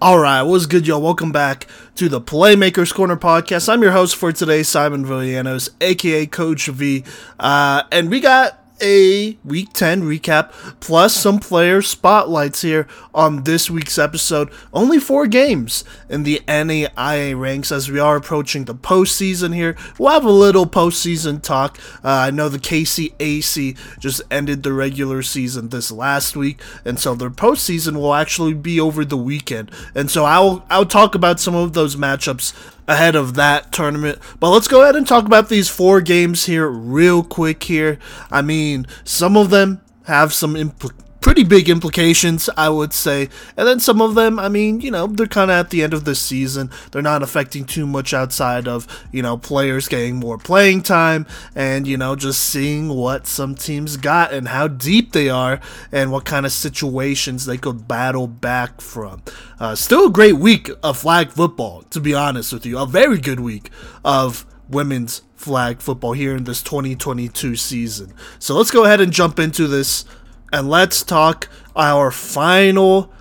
All right, what's good, y'all? Welcome back to the Playmakers Corner podcast. I'm your host for today, Simon Villanos, aka Coach V, uh, and we got a Week 10 recap plus some player spotlights here on this week's episode. Only four games in the NAIA ranks as we are approaching the postseason here. We'll have a little postseason talk. Uh, I know the KCAC just ended the regular season this last week, and so their postseason will actually be over the weekend. And so I'll I'll talk about some of those matchups ahead of that tournament. But let's go ahead and talk about these four games here real quick here. I mean, some of them have some impl- pretty big implications, I would say. And then some of them, I mean, you know, they're kind of at the end of the season. They're not affecting too much outside of, you know, players getting more playing time and, you know, just seeing what some teams got and how deep they are and what kind of situations they could battle back from. Uh, still a great week of flag football, to be honest with you. A very good week of women's flag football here in this 2022 season. So let's go ahead and jump into this and let's talk our final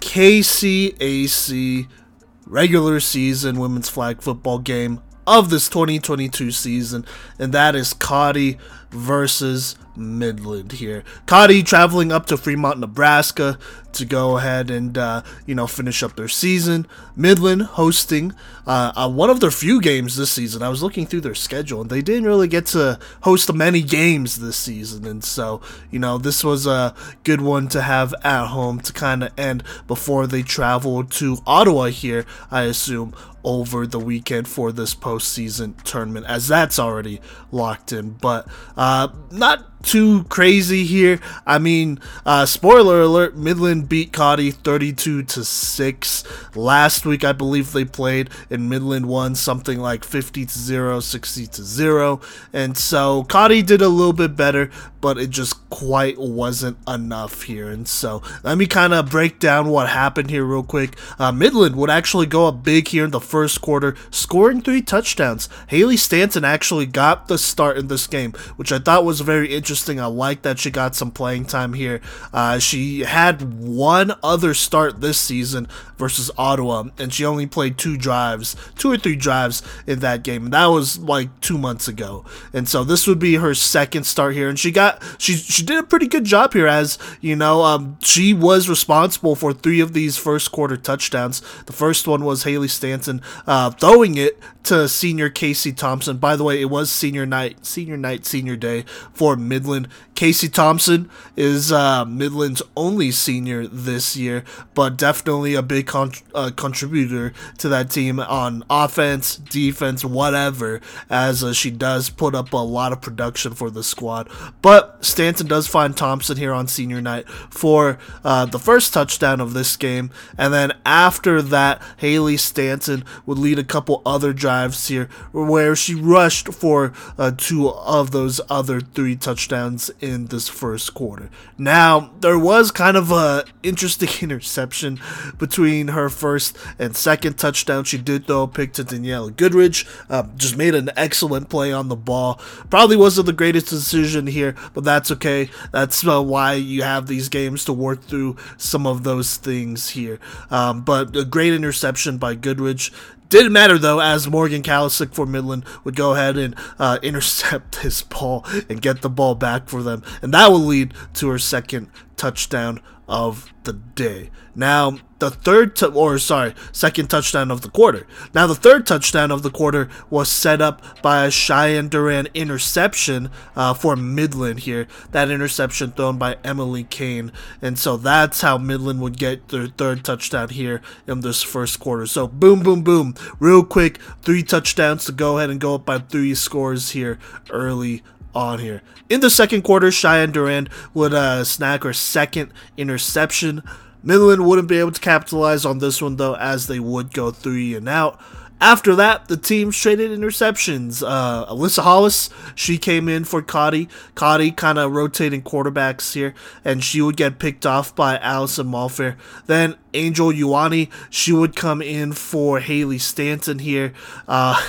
KCAC regular season women's flag football game of this 2022 season, and that is Cottey versus Midland here. Cottey traveling up to Fremont, Nebraska to go ahead and uh, you know finish up their season. Midland hosting uh, uh, one of their few games this season. I was looking through their schedule and they didn't really get to host many games this season, and so you know this was a good one to have at home to kind of end before they travel to Ottawa here. I assume over the weekend for this postseason tournament, as that's already locked in. But uh, not too crazy here. I mean, uh, spoiler alert: Midland beat Cottey 32 to six last week. I believe they played, and Midland won something like 50 to zero, 60 to zero, and so Cottey did a little bit better, but it just quite wasn't enough here. And so let me kind of break down what happened here real quick. Uh, Midland would actually go up big here in the first quarter, scoring three touchdowns. Haley Stanton actually got the start in this game, which I thought was very interesting. I like that she got some playing time here. Uh, she had one other start this season versus Ottawa, and she only played two drives, two or three drives in that game. That was like two months ago. And so this would be her second start here, and she got she she did a pretty good job here as you know um, she was responsible for three of these first quarter touchdowns. The first one was Haley Stanton uh, throwing it to senior Casey Thompson. By the way, it was senior night, senior night, senior day for Midland. Casey Thompson is uh, Midland's only senior this year, but definitely a big con- uh, contributor to that team on offense, defense, whatever, as uh, she does put up a lot of production for the squad. But Stanton does find Thompson here on senior night for uh, the first touchdown of this game, and then after that, Haley Stanton would lead a couple other drives here where she rushed for uh, two of those other three touchdowns in this first quarter. Now, there was kind of a interesting interception between her first and second touchdown. She did a pick to Danielle Goodridge, uh, just made an excellent play on the ball. Probably wasn't the greatest decision here, but that's okay. That's uh, why you have these games to work through some of those things here. Um, but a great interception by Goodridge. Didn't matter though, as Morgan Kalisic for Midland would go ahead and uh, intercept his ball and get the ball back for them, and that will lead to her second touchdown of the day. Now, the third, t- or sorry, second touchdown of the quarter. Now, the third touchdown of the quarter was set up by a Cheyenne Duran interception uh, for Midland here. That interception thrown by Emily Kane. And so that's how Midland would get their third touchdown here in this first quarter. So, boom, boom, boom. Real quick, three touchdowns to go ahead and go up by three scores here early on here. In the second quarter, Cheyenne Durand would uh, snag her second interception. Midland wouldn't be able to capitalize on this one though, as they would go three and out. After that, the team traded interceptions. Uh, Alyssa Hollis, she came in for Cottey. Cottey kind of rotating quarterbacks here, and she would get picked off by Allison Malfair. Then Angel Ioane. she would come in for Haley Stanton here, uh,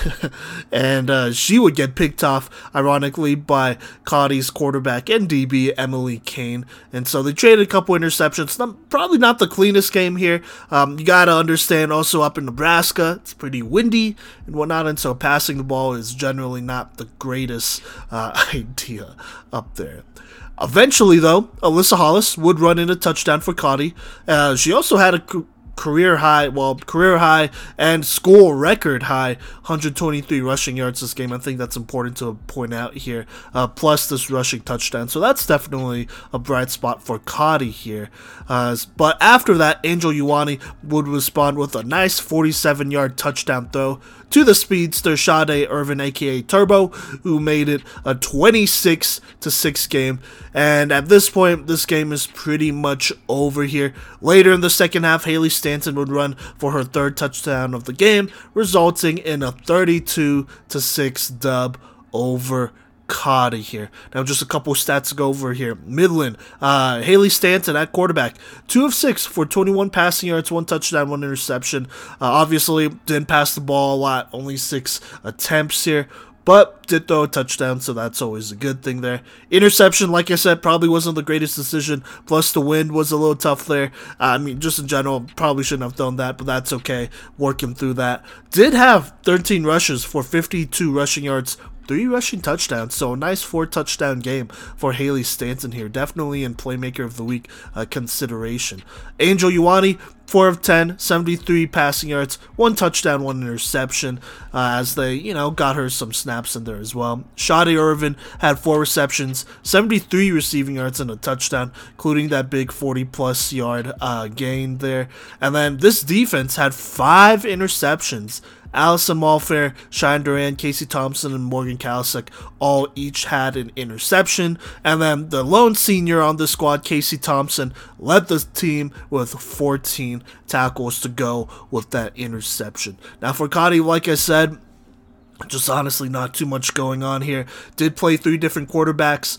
and uh, she would get picked off, ironically, by Cottey's quarterback and DB Emily Kane. And so they traded a couple interceptions. Not, probably not the cleanest game here. Um, you got to understand also up in Nebraska, it's pretty windy and whatnot, and so passing the ball is generally not the greatest uh, idea up there. Eventually, though, Alyssa Hollis would run in a touchdown for Cottey. Uh, she also had a career high, well, career high and school record high 123 rushing yards this game. I think that's important to point out here. Uh, plus this rushing touchdown, so that's definitely a bright spot for Cottey here. Uh, but after that, Angel Ioane would respond with a nice 47-yard touchdown throw to the speedster Sade Irvin, aka Turbo, who made it a 26 to 6 game. And at this point, this game is pretty much over here. Later in the second half, Haley Stanton would run for her third touchdown of the game, resulting in a 32 to 6 dub over Cottey here. Now, just a couple stats to go over here. Midland, uh, Haley Stanton at quarterback, two of six for 21 passing yards, one touchdown, one interception. Uh, obviously, didn't pass the ball a lot, only six attempts here, but did throw a touchdown, so that's always a good thing there. Interception, like I said, probably wasn't the greatest decision. Plus, the wind was a little tough there. I mean, just in general, probably shouldn't have done that, but that's okay. Working through that. Did have 13 rushes for 52 rushing yards, three rushing touchdowns. So a nice four touchdown game for Haley Stanton here. Definitely in Playmaker of the Week uh, consideration. Angel Ioane, 4 of 10, 73 passing yards, one touchdown, one interception, uh, as they, you know, got her some snaps in there as well. Sade Irvin had four receptions, 73 receiving yards, and a touchdown, including that big 40 plus yard uh, gain there. And then this defense had five interceptions Allison Malfair, Shine Duran, Casey Thompson, and Morgan Kalasek all each had an interception. And then the lone senior on the squad, Casey Thompson, led the team with 14 tackles to go with that interception. Now, for Cottey, like I said, just honestly not too much going on here. Did play three different quarterbacks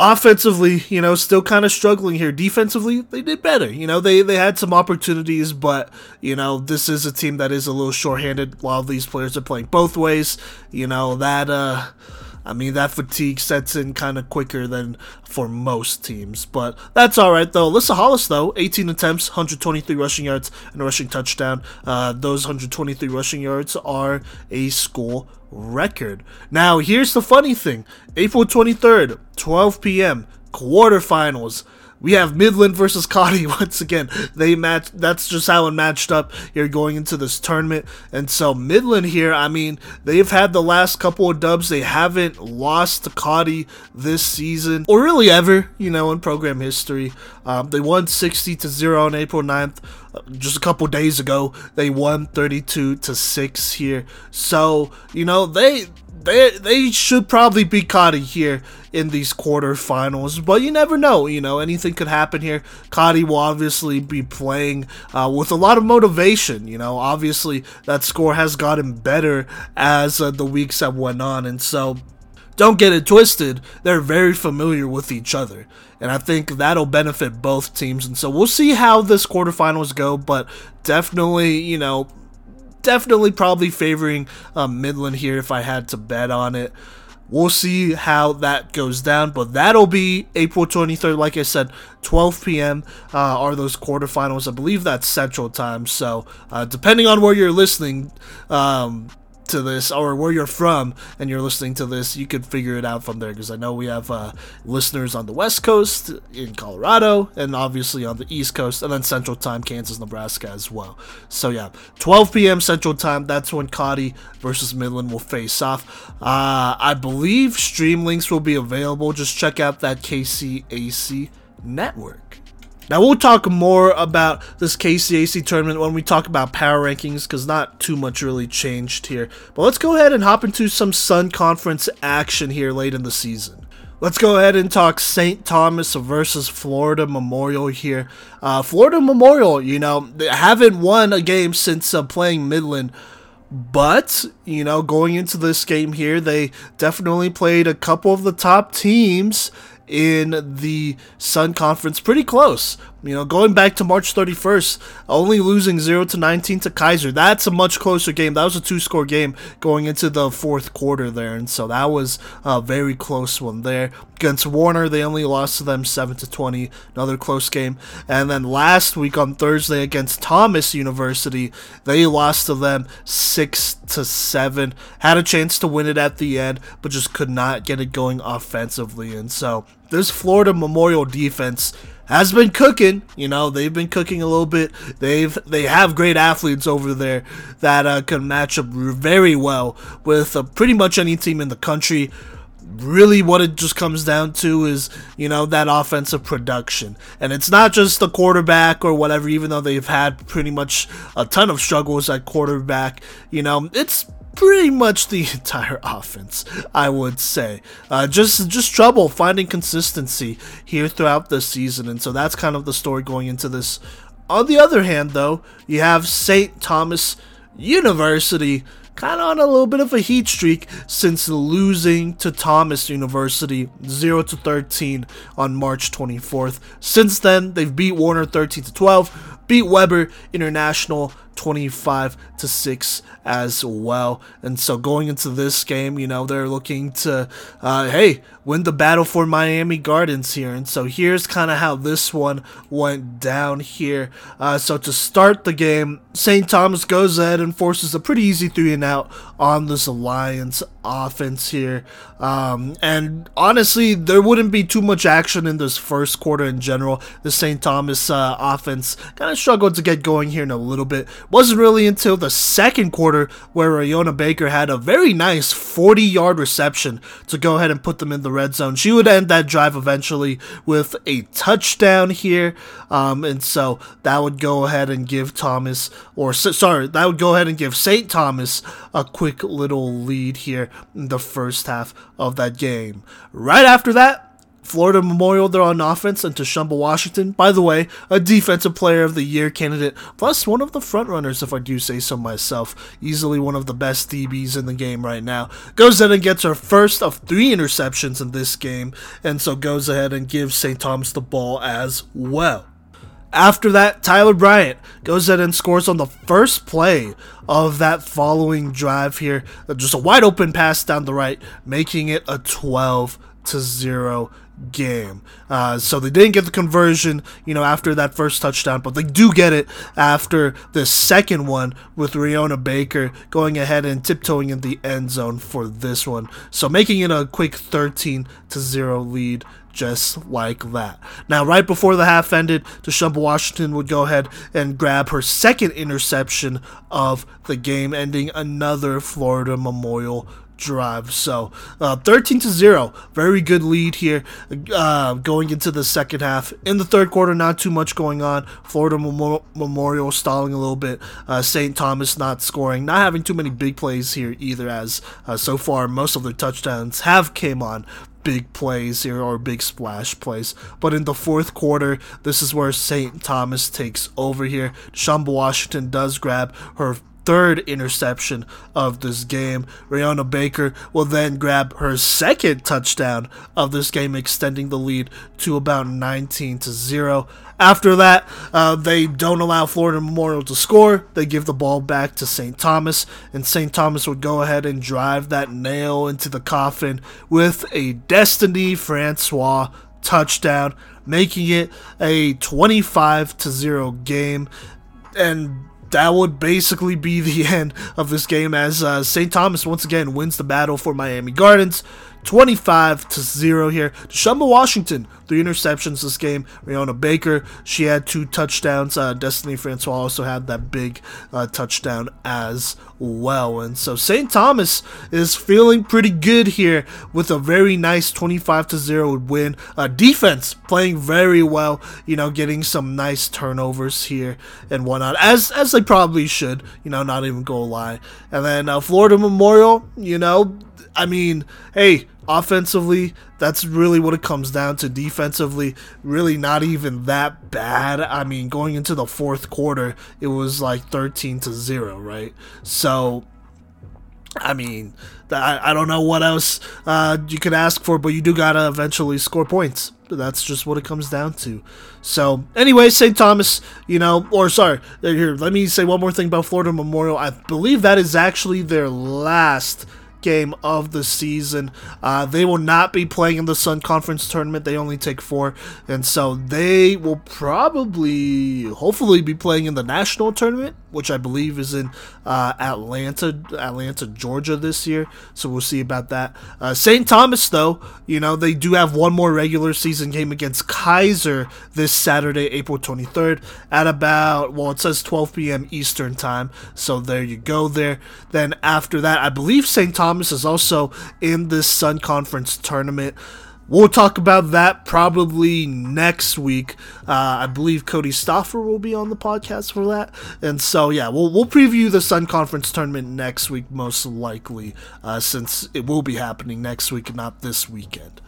offensively, you know, still kind of struggling here. Defensively, they did better. You know, they they had some opportunities, but you know, this is a team that is a little shorthanded. While these players are playing both ways, you know that. uh I mean, that fatigue sets in kind of quicker than for most teams, but that's all right though. Alyssa Hollis though, 18 attempts, 123 rushing yards, and a rushing touchdown. Uh, those 123 rushing yards are a school record. Now, here's the funny thing: April 23rd, 12 p.m. quarterfinals we have Midland versus Cottey once again. They match. That's just how it matched up here going into this tournament. And so Midland here, I mean, they've had the last couple of dubs. They haven't lost to Cottey this season or really ever, you know, in program history. Um, they won 60 to zero on April 9th. Uh, just a couple days ago, they won 32 to six here. So you know they they they should probably be Cottey here in these quarterfinals, but you never know. You know, anything could happen here. Cottey will obviously be playing uh, with a lot of motivation. You know, obviously that score has gotten better as uh, the weeks have went on, and so don't get it twisted. They're very familiar with each other. And I think that'll benefit both teams. And so we'll see how this quarterfinals go. But definitely, you know, definitely probably favoring um, Midland here if I had to bet on it. We'll see how that goes down, but that'll be April 23rd. Like I said, 12 p.m. Uh, are those quarterfinals. I believe that's Central Time. So, uh, depending on where you're listening, um, to this or where you're from and you're listening to this, you could figure it out from there because I know we have uh, listeners on the West Coast in Colorado and obviously on the East Coast and then Central Time, Kansas, Nebraska as well. So yeah, 12 p.m. Central Time. That's when Cottey versus Midland will face off. Uh, I believe stream links will be available. Just check out that KCAC network. Now we'll talk more about this KCAC tournament when we talk about power rankings because not too much really changed here. But let's go ahead and hop into some Sun Conference action here late in the season. Let's go ahead and talk St. Thomas versus Florida Memorial here. Uh, Florida Memorial, you know, they haven't won a game since uh, playing Midland. But, you know, going into this game here, they definitely played a couple of the top teams in the Sun Conference pretty close. You know, going back to March 31st, only losing 0 to 19 to Keiser. That's a much closer game. That was a two score game going into the fourth quarter there. And so that was a very close one there. Against Warner, they only lost to them 7 to 20. Another close game. And then last week on Thursday against Thomas University, they lost to them 6 to 7. Had a chance to win it at the end, but just could not get it going offensively. And so this Florida Memorial defense has been cooking. You know, they've been cooking a little bit. They've they have great athletes over there that uh, can match up very well with uh, pretty much any team in the country. Really, what it just comes down to is, you know, that offensive production. And it's not just the quarterback or whatever, even though they've had pretty much a ton of struggles at quarterback. You know, it's pretty much the entire offense, I would say. Uh, just just trouble finding consistency here throughout the season, and so that's kind of the story going into this. On the other hand, though, you have St. Thomas University kind of on a little bit of a heat streak since losing to Thomas University 0 to 13 on March 24th. Since then, they've beat Warner 13 to 12, beat Webber International 25 to 6 as well. And so going into this game, you know, they're looking to, uh, hey, win the battle for Miami Gardens here. And so here's kind of how this one went down here. Uh, so to start the game, St. Thomas goes ahead and forces a pretty easy three and out on this Alliance offense here. Um, and honestly, there wouldn't be too much action in this first quarter in general. The St. Thomas uh, offense kind of struggled to get going here in a little bit. Wasn't really until the second quarter where Rayona Baker had a very nice 40 yard reception to go ahead and put them in the red zone. She would end that drive eventually with a touchdown here. Um, and so that would go ahead and give Thomas, or sorry, that would go ahead and give St. Thomas a quick little lead here in the first half of that game. Right after that, Florida Memorial, they're on offense, and Tashumba Washington, by the way, a Defensive Player of the Year candidate, plus one of the frontrunners, if I do say so myself. Easily one of the best DBs in the game right now. Goes in and gets her first of three interceptions in this game, and so goes ahead and gives St. Thomas the ball as well. After that, Tyler Bryant goes in and scores on the first play of that following drive here. Just a wide open pass down the right, making it a 12 to 0 game. Uh, so they didn't get the conversion, you know, after that first touchdown, but they do get it after the second one with Riona Baker going ahead and tiptoeing in the end zone for this one. So making it a quick 13 to 0 lead just like that. Now, right before the half ended, Tashumba Washington would go ahead and grab her second interception of the game, ending another Florida Memorial drive. So uh, 13 to 0, very good lead here uh, going into the second half. In the third quarter, not too much going on. Florida Mem- Memorial stalling a little bit. Uh, St. Thomas not scoring, not having too many big plays here either. As uh, so far most of their touchdowns have came on big plays here or big splash plays. But in the fourth quarter, this is where St. Thomas takes over here. Shamba Washington does grab her third interception of this game. Rihanna Baker will then grab her second touchdown of this game, extending the lead to about 19 to 0. After that, uh, they don't allow Florida Memorial to score. They give the ball back to St. Thomas, and St. Thomas would go ahead and drive that nail into the coffin with a Destiny Francois touchdown, making it a 25 to 0 game. And that would basically be the end of this game as uh, St. Thomas once again wins the battle for Miami Gardens. 25 to 0 here. Shumba Washington, three interceptions this game. Rihanna Baker, she had two touchdowns. Uh, Destiny Francois also had that big uh, touchdown as well. And so St. Thomas is feeling pretty good here with a very nice 25 to 0 win. Uh, defense playing very well, you know, getting some nice turnovers here and whatnot, as, as they probably should, you know, not even go lie. And then uh, Florida Memorial, you know, I mean, hey, offensively, that's really what it comes down to. Defensively, really not even that bad. I mean, going into the fourth quarter, it was like 13 to 0, right? So I mean, I, I don't know what else uh, you could ask for, but you do gotta eventually score points. That's just what it comes down to. So, anyway, St. Thomas, you know, or sorry, here, let me say one more thing about Florida Memorial. I believe that is actually their last game of the season. Uh, they will not be playing in the Sun Conference tournament. They only take four, and so they will probably, hopefully, be playing in the national tournament, which I believe is in uh, Atlanta, Atlanta, Georgia this year. So we'll see about that. Uh, St. Thomas, though, you know, they do have one more regular season game against Keiser this Saturday, April 23rd, at about well, it says 12 p.m. Eastern time. So there you go. There. Then after that, I believe St. Thomas is also in this Sun Conference tournament. We'll talk about that probably next week. Uh, I believe Cody Stoffer will be on the podcast for that, and so yeah, we'll we'll preview the Sun Conference tournament next week, most likely, uh, since it will be happening next week not this weekend.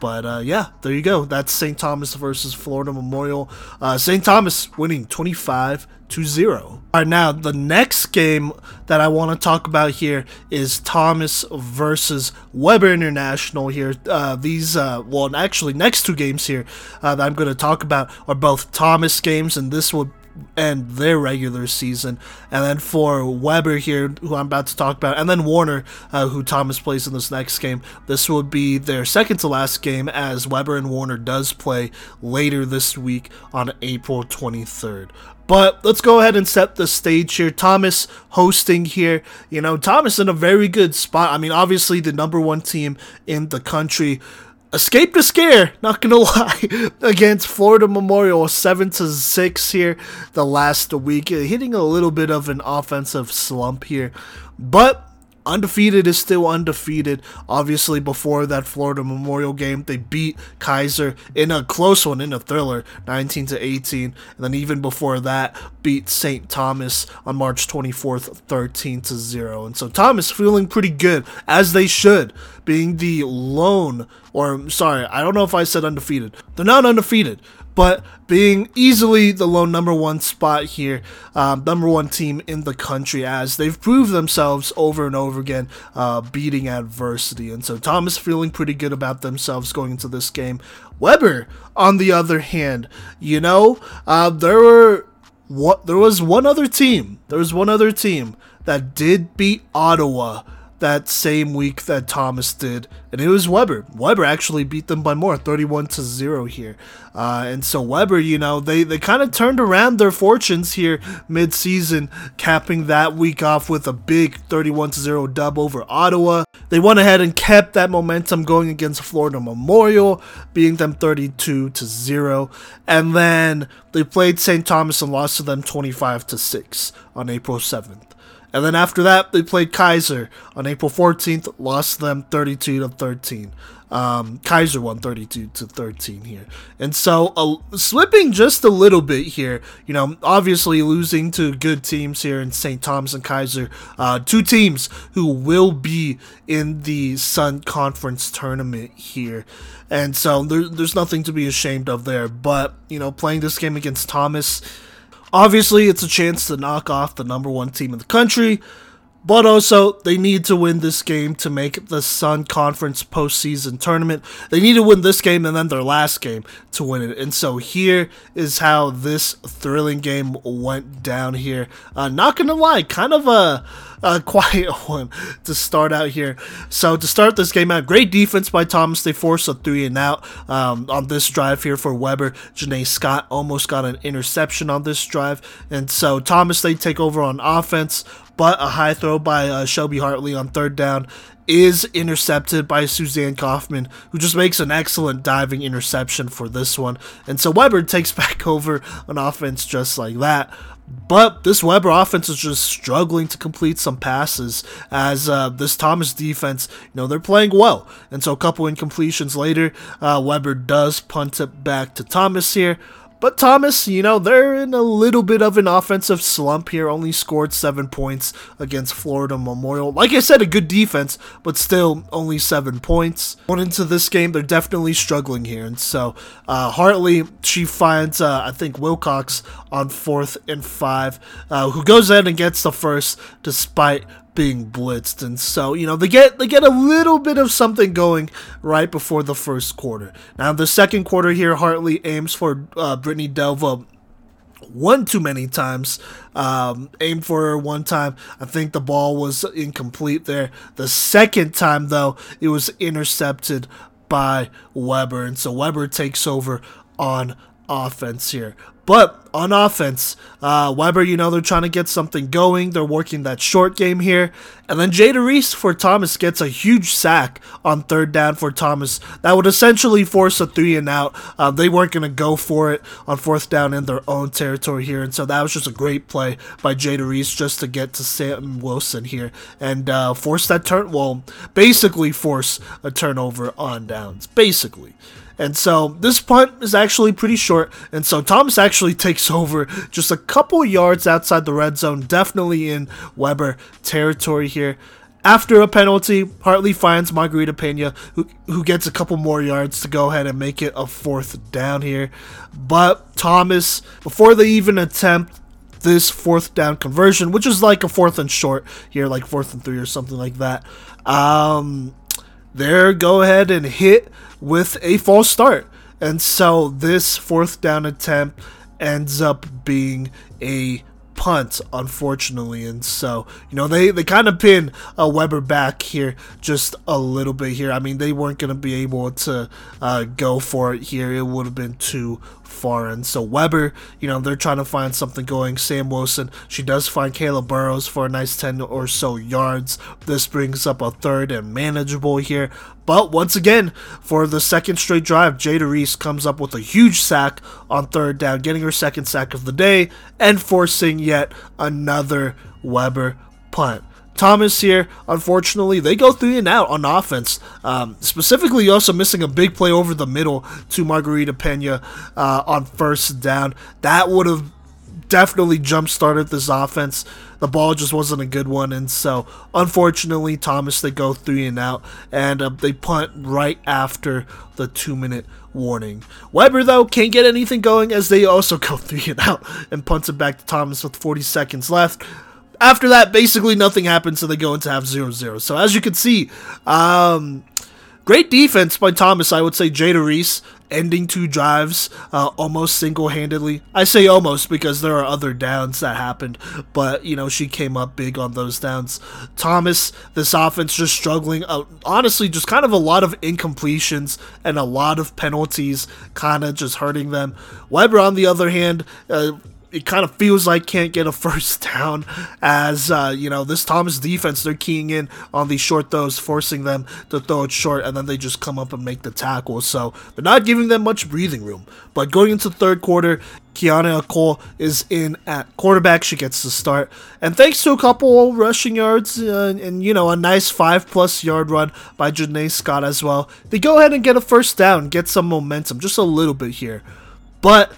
But uh, yeah, there you go. That's St. Thomas versus Florida Memorial. Uh, St. Thomas winning 25 to 0. All right, now the next game that I want to talk about here is Thomas versus Webber International here. Uh, these, uh, well, actually, next two games here uh, that I'm going to talk about are both Thomas games, and this would end their regular season. And then for Webber here, who I'm about to talk about, and then Warner, uh, who Thomas plays in this next game, this would be their second to last game as Webber and Warner does play later this week on April 23rd. But let's go ahead and set the stage here. Thomas hosting here. You know, Thomas in a very good spot. I mean, obviously the number one team in the country escaped a scare, not gonna lie, against Florida Memorial, seven to six here the last week, hitting a little bit of an offensive slump here, but undefeated is still undefeated. Obviously, before that Florida Memorial game, they beat Keiser in a close one, in a thriller, 19 to 18. And then even before that, beat St. Thomas on March 24th, 13 to 0. And so Thomas feeling pretty good, as they should, being the lone, or sorry, I don't know if I said undefeated. They're not undefeated, but being easily the lone number one spot here, um, number one team in the country, as they've proved themselves over and over again, uh, beating adversity. And so Thomas feeling pretty good about themselves going into this game. Webber, on the other hand, you know, uh, there were what there was one other team. There was one other team that did beat Ottawa that same week that Thomas did, and it was Webber. Webber actually beat them by more, 31 to 0 here. Uh, and so Webber, you know, they, they kind of turned around their fortunes here mid-season, capping that week off with a big 31 to 0 dub over Ottawa. They went ahead and kept that momentum going against Florida Memorial, beating them 32 to 0. And then they played St. Thomas and lost to them 25 to 6 on April 7th. And then after that, they played Keiser on April 14th, lost them 32 to 13. Um, Keiser won 32 to 13 here. And so, uh, slipping just a little bit here, you know, obviously losing to good teams here in St. Thomas and Keiser, uh, two teams who will be in the Sun Conference tournament here. And so, there, there's nothing to be ashamed of there. But, you know, playing this game against Thomas, Obviously, it's a chance to knock off the number one team in the country, but also they need to win this game to make the Sun Conference postseason tournament. They need to win this game and then their last game to win it. And so here is how this thrilling game went down here. Uh, not gonna lie, kind of a a quiet one to start out here. So to start this game out, great defense by Thomas. They forced a three and out um, on this drive here for Webber. Janae Scott almost got an interception on this drive, and so Thomas they take over on offense. But a high throw by uh, Shelby Hartley on third down is intercepted by Suzanne Kaufman, who just makes an excellent diving interception for this one. And so Webber takes back over on offense just like that. But this Webber offense is just struggling to complete some passes as uh, this Thomas defense, you know, they're playing well. And so a couple incompletions later, uh, Webber does punt it back to Thomas here. But Thomas, you know, they're in a little bit of an offensive slump here. Only scored seven points against Florida Memorial. Like I said, a good defense, but still only seven points. Going into this game, they're definitely struggling here. And so uh, Hartley, she finds, uh, I think, Wilcox on fourth and five, uh, who goes in and gets the first despite being blitzed, and so you know they get they get a little bit of something going right before the first quarter. Now the second quarter here, Hartley aims for uh, Brittany Delva one too many times. Um, aimed for her one time. I think the ball was incomplete there. The second time, though, it was intercepted by Webber. And so Webber takes over on offense here. But on offense, uh, Webber, you know, they're trying to get something going. They're working that short game here. And then Jada Reese for Thomas gets a huge sack on third down for Thomas. That would essentially force a three and out. Uh, they weren't going to go for it on fourth down in their own territory here. And so that was just a great play by Jada Reese just to get to Sam Wilson here and uh, force that turn. Well, basically force a turnover on downs. Basically. And so this punt is actually pretty short. And so Thomas actually takes over just a couple yards outside the red zone, definitely in Webber territory here. After a penalty, Hartley finds Margarita Pena, who, who gets a couple more yards to go ahead and make it a fourth down here. But Thomas, before they even attempt this fourth down conversion, which is like a fourth and short here, like fourth and three or something like that, um, there go ahead and hit with a false start. And so this fourth down attempt ends up being a punt, unfortunately. And so, you know, they, they kind of pin a Webber back here just a little bit here. I mean, they weren't going to be able to uh, go for it here. It would have been too And so Webber, you know, they're trying to find something going. Sam Wilson, she does find Kayla Burrows for a nice 10 or so yards. This brings up a third and manageable here. But once again, for the second straight drive, Jada Reese comes up with a huge sack on third down, getting her second sack of the day and forcing yet another Webber punt. Thomas here, unfortunately, they go three and out on offense. Um, specifically, also missing a big play over the middle to Margarita Pena uh, on first down. That would have definitely jump started this offense. The ball just wasn't a good one, and so unfortunately, Thomas they go three and out, and uh, they punt right after the two minute warning. Webber though can't get anything going as they also go three and out and punts it back to Thomas with 40 seconds left after that, basically nothing happens, so they go into half 0 0. So, as you can see, um, great defense by Thomas. I would say Jada Reese ending two drives uh, almost single handedly. I say almost because there are other downs that happened, but you know, she came up big on those downs. Thomas, this offense just struggling. Uh, honestly, just kind of a lot of incompletions and a lot of penalties kind of just hurting them. Webber, on the other hand, uh, it kind of feels like can't get a first down as uh, you know this Thomas defense they're keying in on these short throws forcing them to throw it short and then they just come up and make the tackle. So they're not giving them much breathing room. But going into third quarter Kiana Cole is in at quarterback. She gets the start. And thanks to a couple rushing yards uh, and, and you know a nice five plus yard run by Janae Scott as well. They go ahead and get a first down get some momentum just a little bit here. But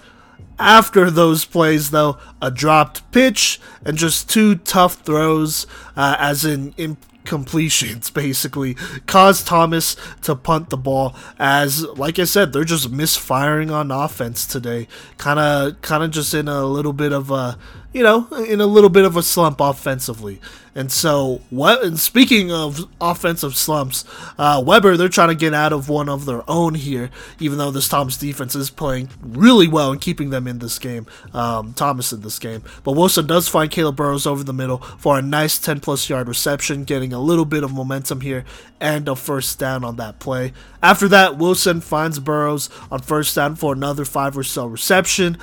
after those plays, though, a dropped pitch and just two tough throws, uh, as in incompletions, basically, caused Thomas to punt the ball. As, like I said, they're just misfiring on offense today. Kind of, kind of just in a little bit of a you know, in a little bit of a slump offensively. And so, what? And speaking of offensive slumps, uh, Webber they're trying to get out of one of their own here. Even though this Thomas defense is playing really well and keeping them in this game, um, Thomas in this game. But Wilson does find Kayla Burrows over the middle for a nice 10 plus yard reception, getting a little bit of momentum here and a first down on that play. After that, Wilson finds Burrows on first down for another five or so reception.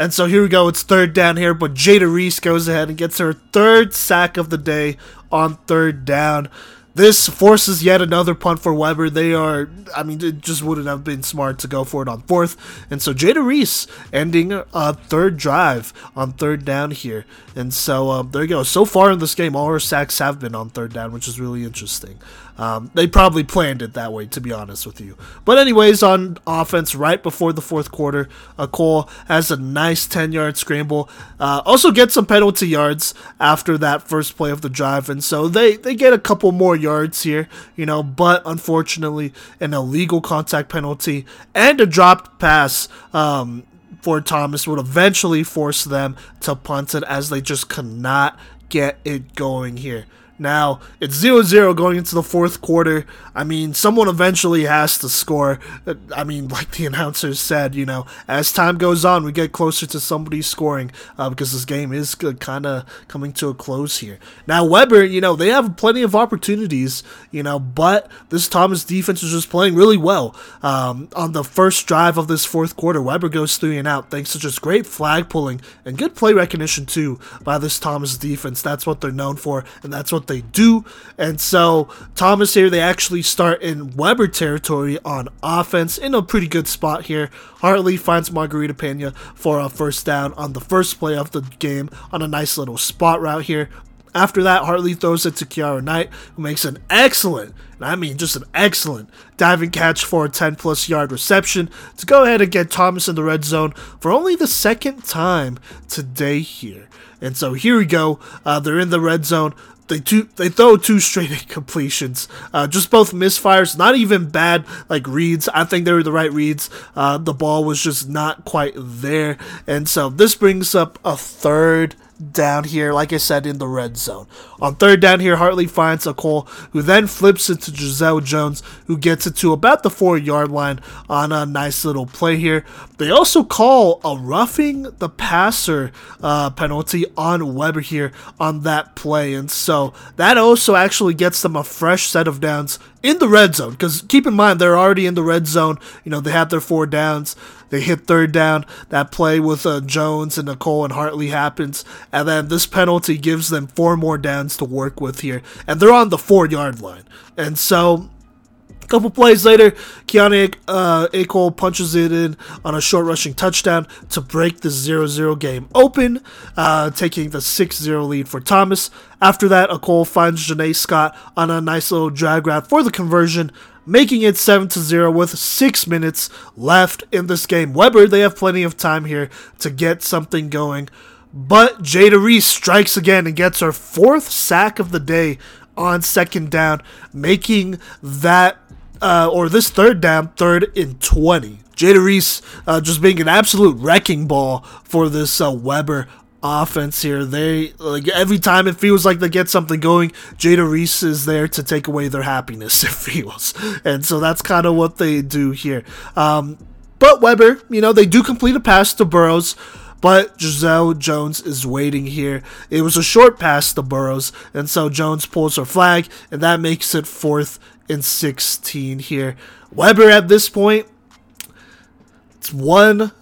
And so here we go. It's third down here, but Jada Reese goes ahead and gets her third sack of the day on third down. This forces yet another punt for Webber. They are, I mean, it just wouldn't have been smart to go for it on fourth. And so Jada Reese ending a third drive on third down here. And so um, there you go. So far in this game, all her sacks have been on third down, which is really interesting. Um, they probably planned it that way, to be honest with you. But anyways, on offense, right before the fourth quarter, uh, Cole has a nice 10-yard scramble. Uh, also gets some penalty yards after that first play of the drive, and so they they get a couple more yards here, you know. But unfortunately, an illegal contact penalty and a dropped pass. Um, for Thomas would eventually force them to punt it as they just cannot get it going here. Now, it's 0 0 going into the fourth quarter. I mean, someone eventually has to score. I mean, like the announcers said, you know, as time goes on, we get closer to somebody scoring uh, because this game is kind of coming to a close here. Now, Webber, you know, they have plenty of opportunities, you know, but this Thomas defense is just playing really well. Um, on the first drive of this fourth quarter, Webber goes three and out thanks to just great flag pulling and good play recognition, too, by this Thomas defense. That's what they're known for, and that's what they do. And so Thomas here, they actually start in Webber territory on offense in a pretty good spot here. Hartley finds Margarita Pena for a first down on the first play of the game on a nice little spot route here. After that, Hartley throws it to Kiara Knight, who makes an excellent, and I mean just an excellent, diving catch for a 10 plus yard reception to go ahead and get Thomas in the red zone for only the second time today here. And so here we go. Uh, they're in the red zone they two they throw two straight incompletions. Uh, just both misfires, not even bad like reads. I think they were the right reads. Uh, the ball was just not quite there, and so this brings up a third down here, like I said, in the red zone. On third down here, Hartley finds a Cole, who then flips it to Giselle Jones, who gets it to about the four yard line on a nice little play here. They also call a roughing the passer uh, penalty on Webber here on that play, and so that also actually gets them a fresh set of downs in the red zone. Because keep in mind, they're already in the red zone. You know, they have their four downs. They hit third down. That play with uh, Jones and Nicole and Hartley happens. And then this penalty gives them four more downs to work with here. And they're on the four yard line. And so couple plays later, Keanu uh, Acol punches it in on a short rushing touchdown to break the 0-0 game open, uh, taking the 6-0 lead for Thomas. After that, Acol finds Janae Scott on a nice little drag route for the conversion, making it 7 0 with 6 minutes left in this game. Webber, they have plenty of time here to get something going. But Jada Reese strikes again and gets her fourth sack of the day on second down, making that uh, or this third down, third in 20. Jada Reese uh, just being an absolute wrecking ball for this uh, Webber offense here. They like every time it feels like they get something going, Jada Reese is there to take away their happiness. It feels, and so that's kind of what they do here. Um, but Webber, you know, they do complete a pass to Burrows. But Giselle Jones is waiting here. It was a short pass to Burrows, and so Jones pulls her flag, and that makes it fourth and 16 here. Webber at this point, it's one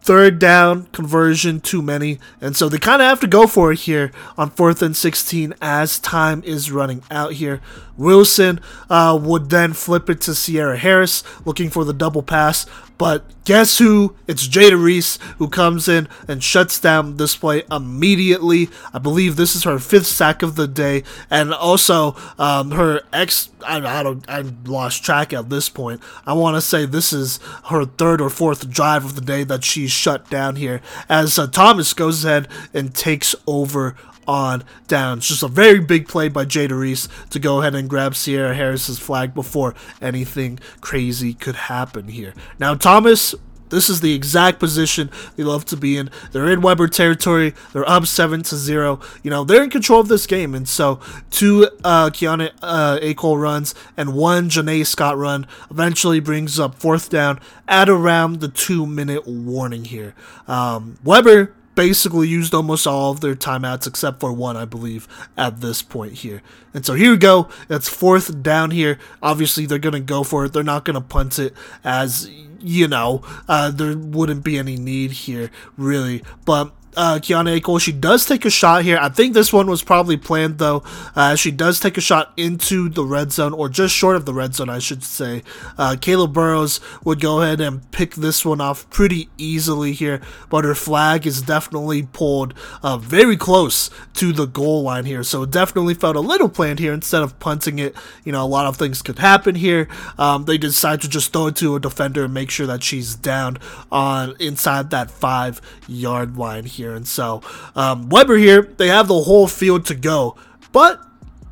third down conversion too many, and so they kind of have to go for it here on fourth and 16 as time is running out here. Wilson uh, would then flip it to Sierra Harris, looking for the double pass, but guess who? It's Jada Reese who comes in and shuts down this play immediately. I believe this is her fifth sack of the day, and also um, her ex. I, I don't. I lost track at this point. I want to say this is her third or fourth drive of the day that she's shut down here, as uh, Thomas goes ahead and takes over on downs. Just a very big play by Jada Reese to go ahead and grab Sierra Harris's flag before anything crazy could happen here. Now, Thomas this is the exact position they love to be in. They're in Webber territory. They're up seven to zero. You know they're in control of this game, and so two uh, Kiana uh, Acol runs and one Janae Scott run eventually brings up fourth down at around the two minute warning here. Um, Webber basically used almost all of their timeouts except for one, I believe, at this point here. And so here we go. It's fourth down here. Obviously, they're going to go for it. They're not going to punt it as, you know, uh, there wouldn't be any need here, really. But uh, Kiana Acol. She does take a shot here. I think this one was probably planned though. Uh, she does take a shot into the red zone, or just short of the red zone, I should say. Uh, Kayla Burrows would go ahead and pick this one off pretty easily here, but her flag is definitely pulled uh, very close to the goal line here. So it definitely felt a little planned here instead of punting it. You know, a lot of things could happen here. Um, they decide to just throw it to a defender and make sure that she's down on inside that five yard line here And so um, Webber here, they have the whole field to go, but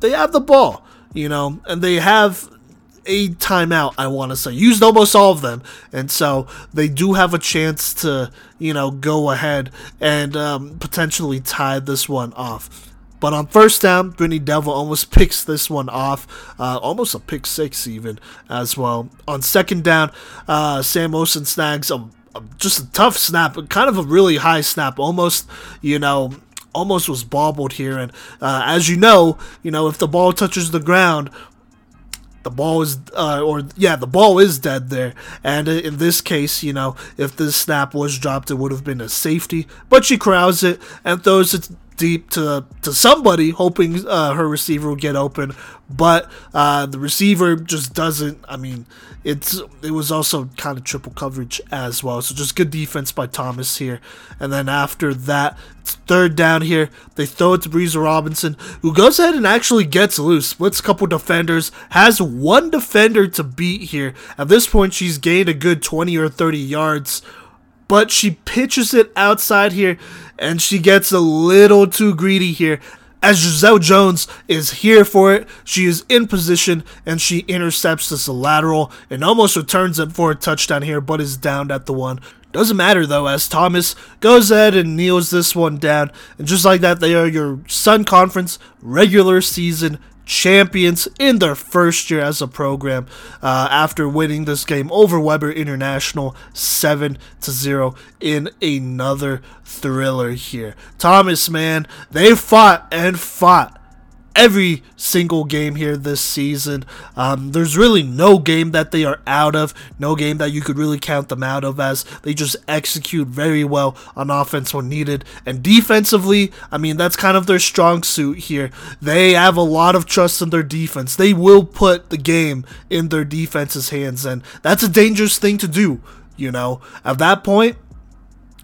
they have the ball, you know, and they have a timeout, I want to say. Used almost all of them. And so they do have a chance to, you know, go ahead and um, potentially tie this one off. But on first down, Brittany Delva almost picks this one off, uh, almost a pick six even as well. On second down, uh, Sam Olsen snags a, just a tough snap, kind of a really high snap, almost, you know, almost was bobbled here. And uh, as you know, you know if the ball touches the ground, the ball is, uh, or yeah, the ball is dead there. And in this case, you know, if this snap was dropped, it would have been a safety. But she corrals it and throws it deep to to somebody, hoping uh, her receiver will get open. But uh, the receiver just doesn't. I mean, it's it was also kind of triple coverage as well. So just good defense by Thomas here. And then after that, it's third down here. They throw it to Breeza Robinson, who goes ahead and actually gets loose. Splits a couple defenders, has one defender to beat here. At this point, she's gained a good 20 or 30 yards but she pitches it outside here and she gets a little too greedy here. As Giselle Jones is here for it, she is in position and she intercepts this lateral and almost returns it for a touchdown here, but is downed at the one. Doesn't matter though, as Thomas goes ahead and kneels this one down, and just like that, they are your Sun Conference regular season champions in their first year as a program uh, after winning this game over Webber International 7 to 0 in another thriller here. Thomas, man, they fought and fought every single game here this season. Um, there's really no game that they are out of, no game that you could really count them out of, as they just execute very well on offense when needed. And defensively, I mean, that's kind of their strong suit here. They have a lot of trust in their defense. They will put the game in their defense's hands, and that's a dangerous thing to do. You know, at that point,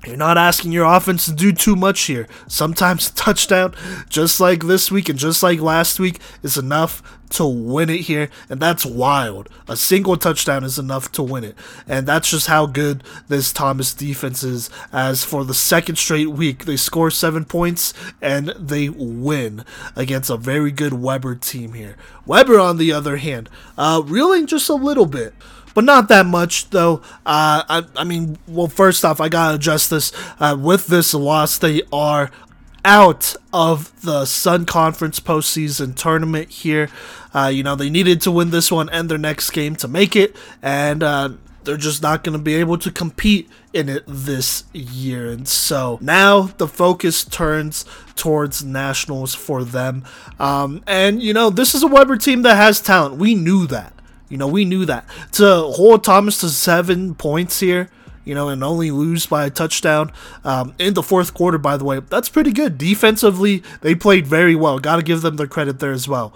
you're not asking your offense to do too much here. Sometimes a touchdown, just like this week and just like last week, is enough to win it here, and that's wild. A single touchdown is enough to win it, and that's just how good this Thomas defense is. As for the second straight week, they score seven points and they win against a very good Webber team here. Webber, on the other hand, uh, reeling just a little bit but not that much though. Uh, I, I mean, well, first off, I gotta address this. Uh, with this loss, they are out of the Sun Conference postseason tournament here. Uh, you know, they needed to win this one and their next game to make it, and uh, they're just not going to be able to compete in it this year. And so now the focus turns towards nationals for them. Um, and, you know, this is a Webber team that has talent. We knew that. You know, we knew that. To hold Thomas to seven points here, you know, and only lose by a touchdown um, in the fourth quarter, by the way, that's pretty good. Defensively, they played very well. Got to give them their credit there as well.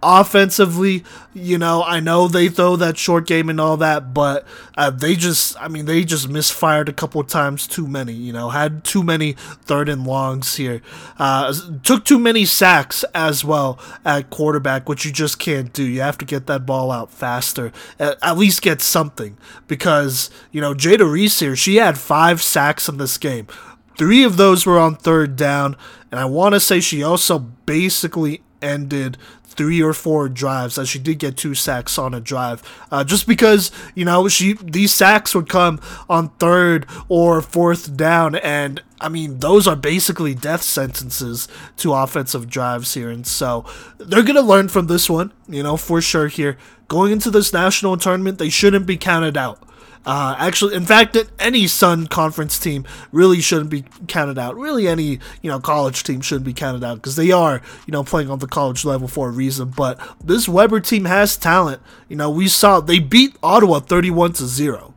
Offensively, you know, I know they throw that short game and all that, but uh, they just, I mean, they just misfired a couple times too many, you know, had too many third and longs here. Uh, took too many sacks as well at quarterback, which you just can't do. You have to get that ball out faster, at, at least get something, because, you know, Jada Reese here, she had five sacks in this game. Three of those were on third down, and I want to say she also basically ended three or four drives, as she did get two sacks on a drive. Uh, just because you know she these sacks would come on third or fourth down, and I mean those are basically death sentences to offensive drives here, and so they're gonna learn from this one, you know, for sure. Here going into this national tournament, they shouldn't be counted out. Uh, actually, in fact, any Sun Conference team really shouldn't be counted out. Really, any you know college team shouldn't be counted out because they are you know playing on the college level for a reason. But this Webber team has talent. You know, we saw they beat Ottawa thirty-one to zero.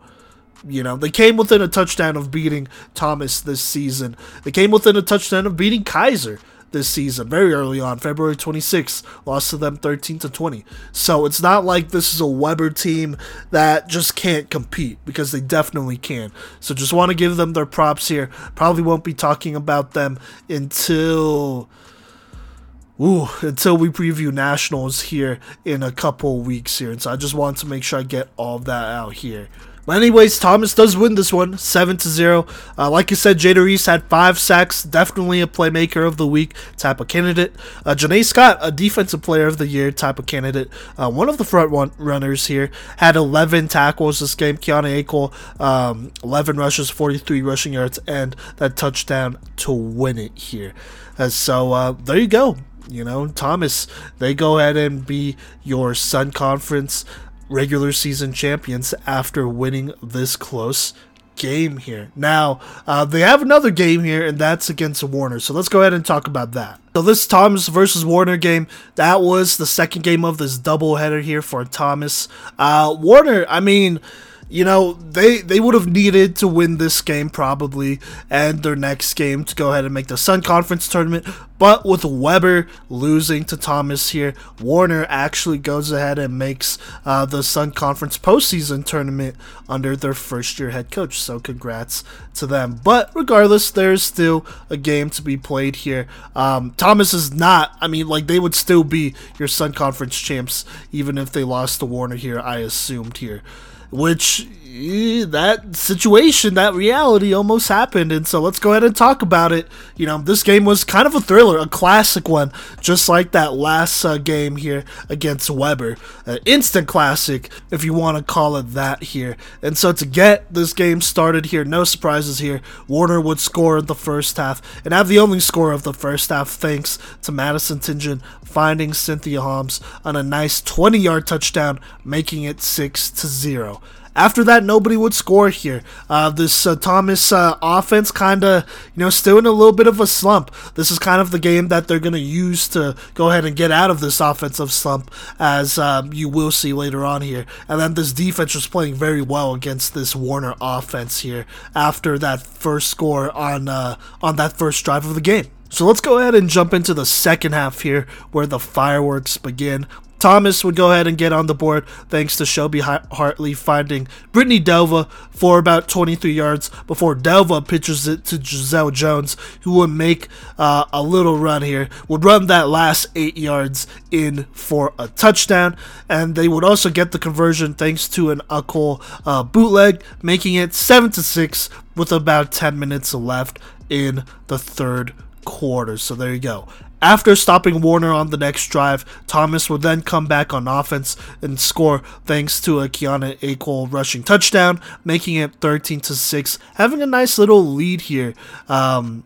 You know, they came within a touchdown of beating Thomas this season. They came within a touchdown of beating Keiser this season very early on, February 26th, lost to them 13 to 20. So it's not like this is a webber team that just can't compete because they definitely can. So just want to give them their props here. Probably won't be talking about them until Ooh, until we preview nationals here in a couple weeks here. And so I just want to make sure I get all that out here. But anyways, Thomas does win this one, seven to zero. Uh, like I said, Jada Reese had five sacks, definitely a playmaker of the week type of candidate. Uh, Janae Scott, a defensive player of the year type of candidate. Uh, one of the front one runners here had 11 tackles this game. Keone Acol, um, 11 rushes, 43 rushing yards, and that touchdown to win it here. Uh, so uh, there you go. You know, Thomas, they go ahead and be your Sun Conference regular season champions after winning this close game here. Now, uh, they have another game here, and that's against Warner. So let's go ahead and talk about that. So this Thomas versus Warner game, that was the second game of this doubleheader here for Thomas. Uh, Warner, I mean you know, they they would have needed to win this game probably and their next game to go ahead and make the Sun Conference tournament. But with Webber losing to Thomas here, Warner actually goes ahead and makes uh, the Sun Conference postseason tournament under their first year head coach. So congrats to them. But regardless, there's still a game to be played here. Um, Thomas is not, I mean, like they would still be your Sun Conference champs even if they lost to Warner here, I assumed here which that situation, that reality almost happened. And so let's go ahead and talk about it. You know, this game was kind of a thriller, a classic one, just like that last uh, game here against Webber. An instant classic, if you want to call it that here. And so to get this game started here, no surprises here. Warner would score in the first half and have the only score of the first half thanks to Madison Tingen finding Cynthia Holmes on a nice 20 yard touchdown, making it 6 to 0. After that, nobody would score here. Uh, this uh, Thomas uh, offense kind of, you know, still in a little bit of a slump. This is kind of the game that they're going to use to go ahead and get out of this offensive slump, as um, you will see later on here. And then this defense was playing very well against this Warner offense here after that first score on uh, on that first drive of the game. So let's go ahead and jump into the second half here where the fireworks begin. Thomas would go ahead and get on the board thanks to Shelby Hartley finding Brittany Delva for about 23 yards before Delva pitches it to Giselle Jones, who would make uh, a little run here, would run that last eight yards in for a touchdown, and they would also get the conversion thanks to an Acol uh, bootleg, making it 7 to 6 with about 10 minutes left in the third quarter. So there you go. After stopping Warner on the next drive, Thomas would then come back on offense and score thanks to a Kiana Acol rushing touchdown, making it 13 to 6, having a nice little lead here. Um,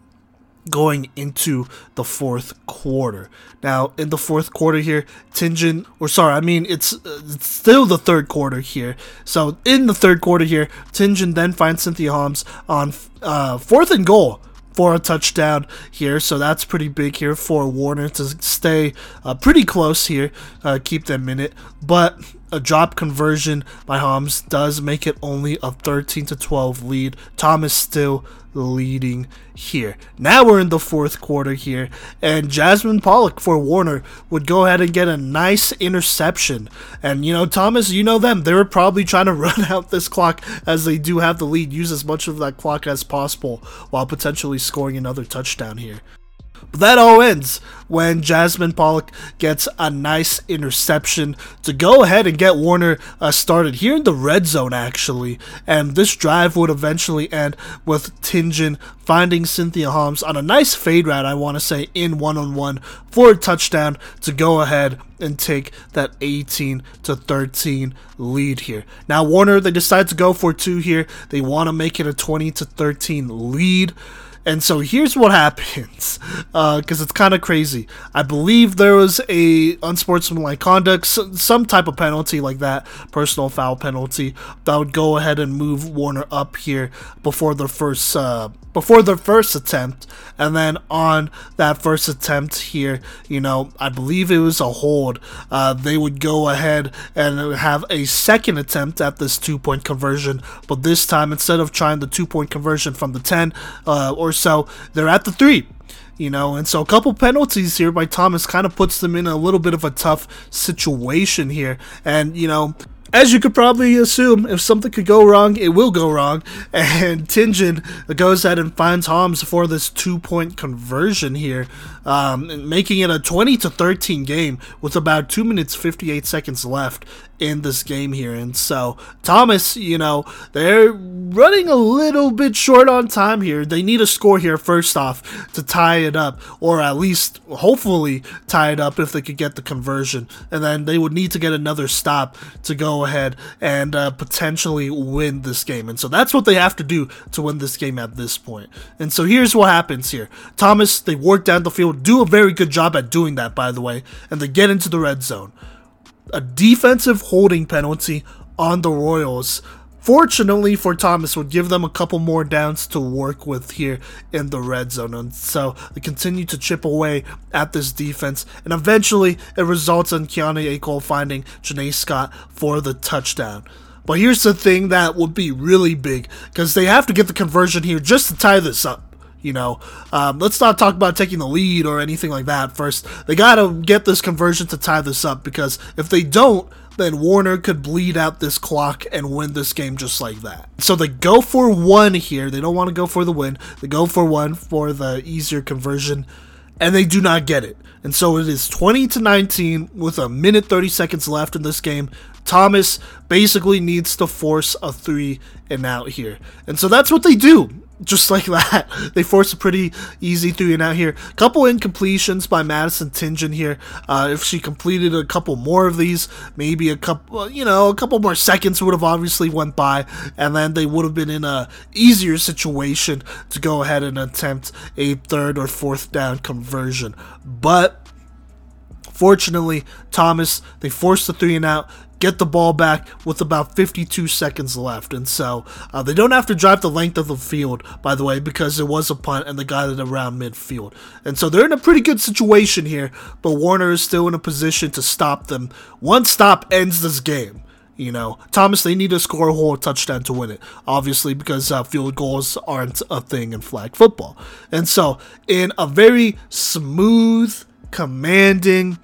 going into the fourth quarter. Now, in the fourth quarter here, Tingen, or sorry, I mean, it's, uh, it's still the third quarter here. So, in the third quarter here, Tingen then finds Cynthia Holmes on uh, fourth and goal for a touchdown here. So that's pretty big here for Warner to stay uh, pretty close here, uh, keep them in it. But a drop conversion by Holmes does make it only a 13 to 12 lead. Thomas still leading here. Now we're in the fourth quarter here, and Jasmine Pollock for Warner would go ahead and get a nice interception. And you know, Thomas, you know them, they were probably trying to run out this clock as they do have the lead, use as much of that clock as possible while potentially scoring another touchdown here. But that all ends when Jasmine Pollock gets a nice interception to go ahead and get Warner uh, started here in the red zone, actually. And this drive would eventually end with Tingen finding Cynthia Holmes on a nice fade route, I want to say, in one on one for a touchdown to go ahead and take that 18 to 13 lead here. Now, Warner, they decide to go for two here. They want to make it a 20 to 13 lead. And so here's what happens, because uh, it's kind of crazy. I believe there was a unsportsmanlike conduct, some type of penalty like that, personal foul penalty, that would go ahead and move Warner up here before the first uh, before the first attempt, and then on that first attempt here, you know, I believe it was a hold. Uh, they would go ahead and have a second attempt at this two point conversion, but this time instead of trying the two point conversion from the 10 uh, or so, they're at the three you know, and so a couple penalties here by Thomas kind of puts them in a little bit of a tough situation here. And, you know, as you could probably assume, if something could go wrong, it will go wrong. And Tingen goes ahead and finds Holmes for this two point conversion here, um, making it a 20 to 13 game with about 2 minutes 58 seconds left in this game here. And so, Thomas, you know, they're running a little bit short on time here. They need a score here, first off, to tie it up, or at least hopefully tie it up if they could get the conversion. And then they would need to get another stop to go ahead and uh, potentially win this game. And so that's what they have to do to win this game at this point. And so here's what happens here Thomas, they work down the field, do a very good job at doing that, by the way, and they get into the red zone a defensive holding penalty on the Royals. Fortunately for Thomas, would give them a couple more downs to work with here in the red zone. And so they continue to chip away at this defense. And eventually it results in Keone Acole finding Janae Scott for the touchdown. But here's the thing that would be really big because they have to get the conversion here just to tie this up. You know, um, let's not talk about taking the lead or anything like that first. They got to get this conversion to tie this up because if they don't, then Warner could bleed out this clock and win this game just like that. So they go for one here. They don't want to go for the win. They go for one for the easier conversion, and they do not get it. And so it is 20 to 19 with a minute 30 seconds left in this game. Thomas basically needs to force a three and out here. And so that's what they do just like that. They force a pretty easy three and out here. Couple incompletions by Madison Tingen here. Uh, if she completed a couple more of these, maybe a couple, you know, a couple more seconds would have obviously went by, and then they would have been in a easier situation to go ahead and attempt a third or fourth down conversion. But Fortunately, Thomas, they forced the three and out, get the ball back with about 52 seconds left. And so uh, they don't have to drive the length of the field, by the way, because it was a punt and they got it around midfield. And so they're in a pretty good situation here, but Warner is still in a position to stop them. One stop ends this game. You know, Thomas, they need to score a whole touchdown to win it, obviously, because uh, field goals aren't a thing in flag football. And so, in a very smooth, commanding,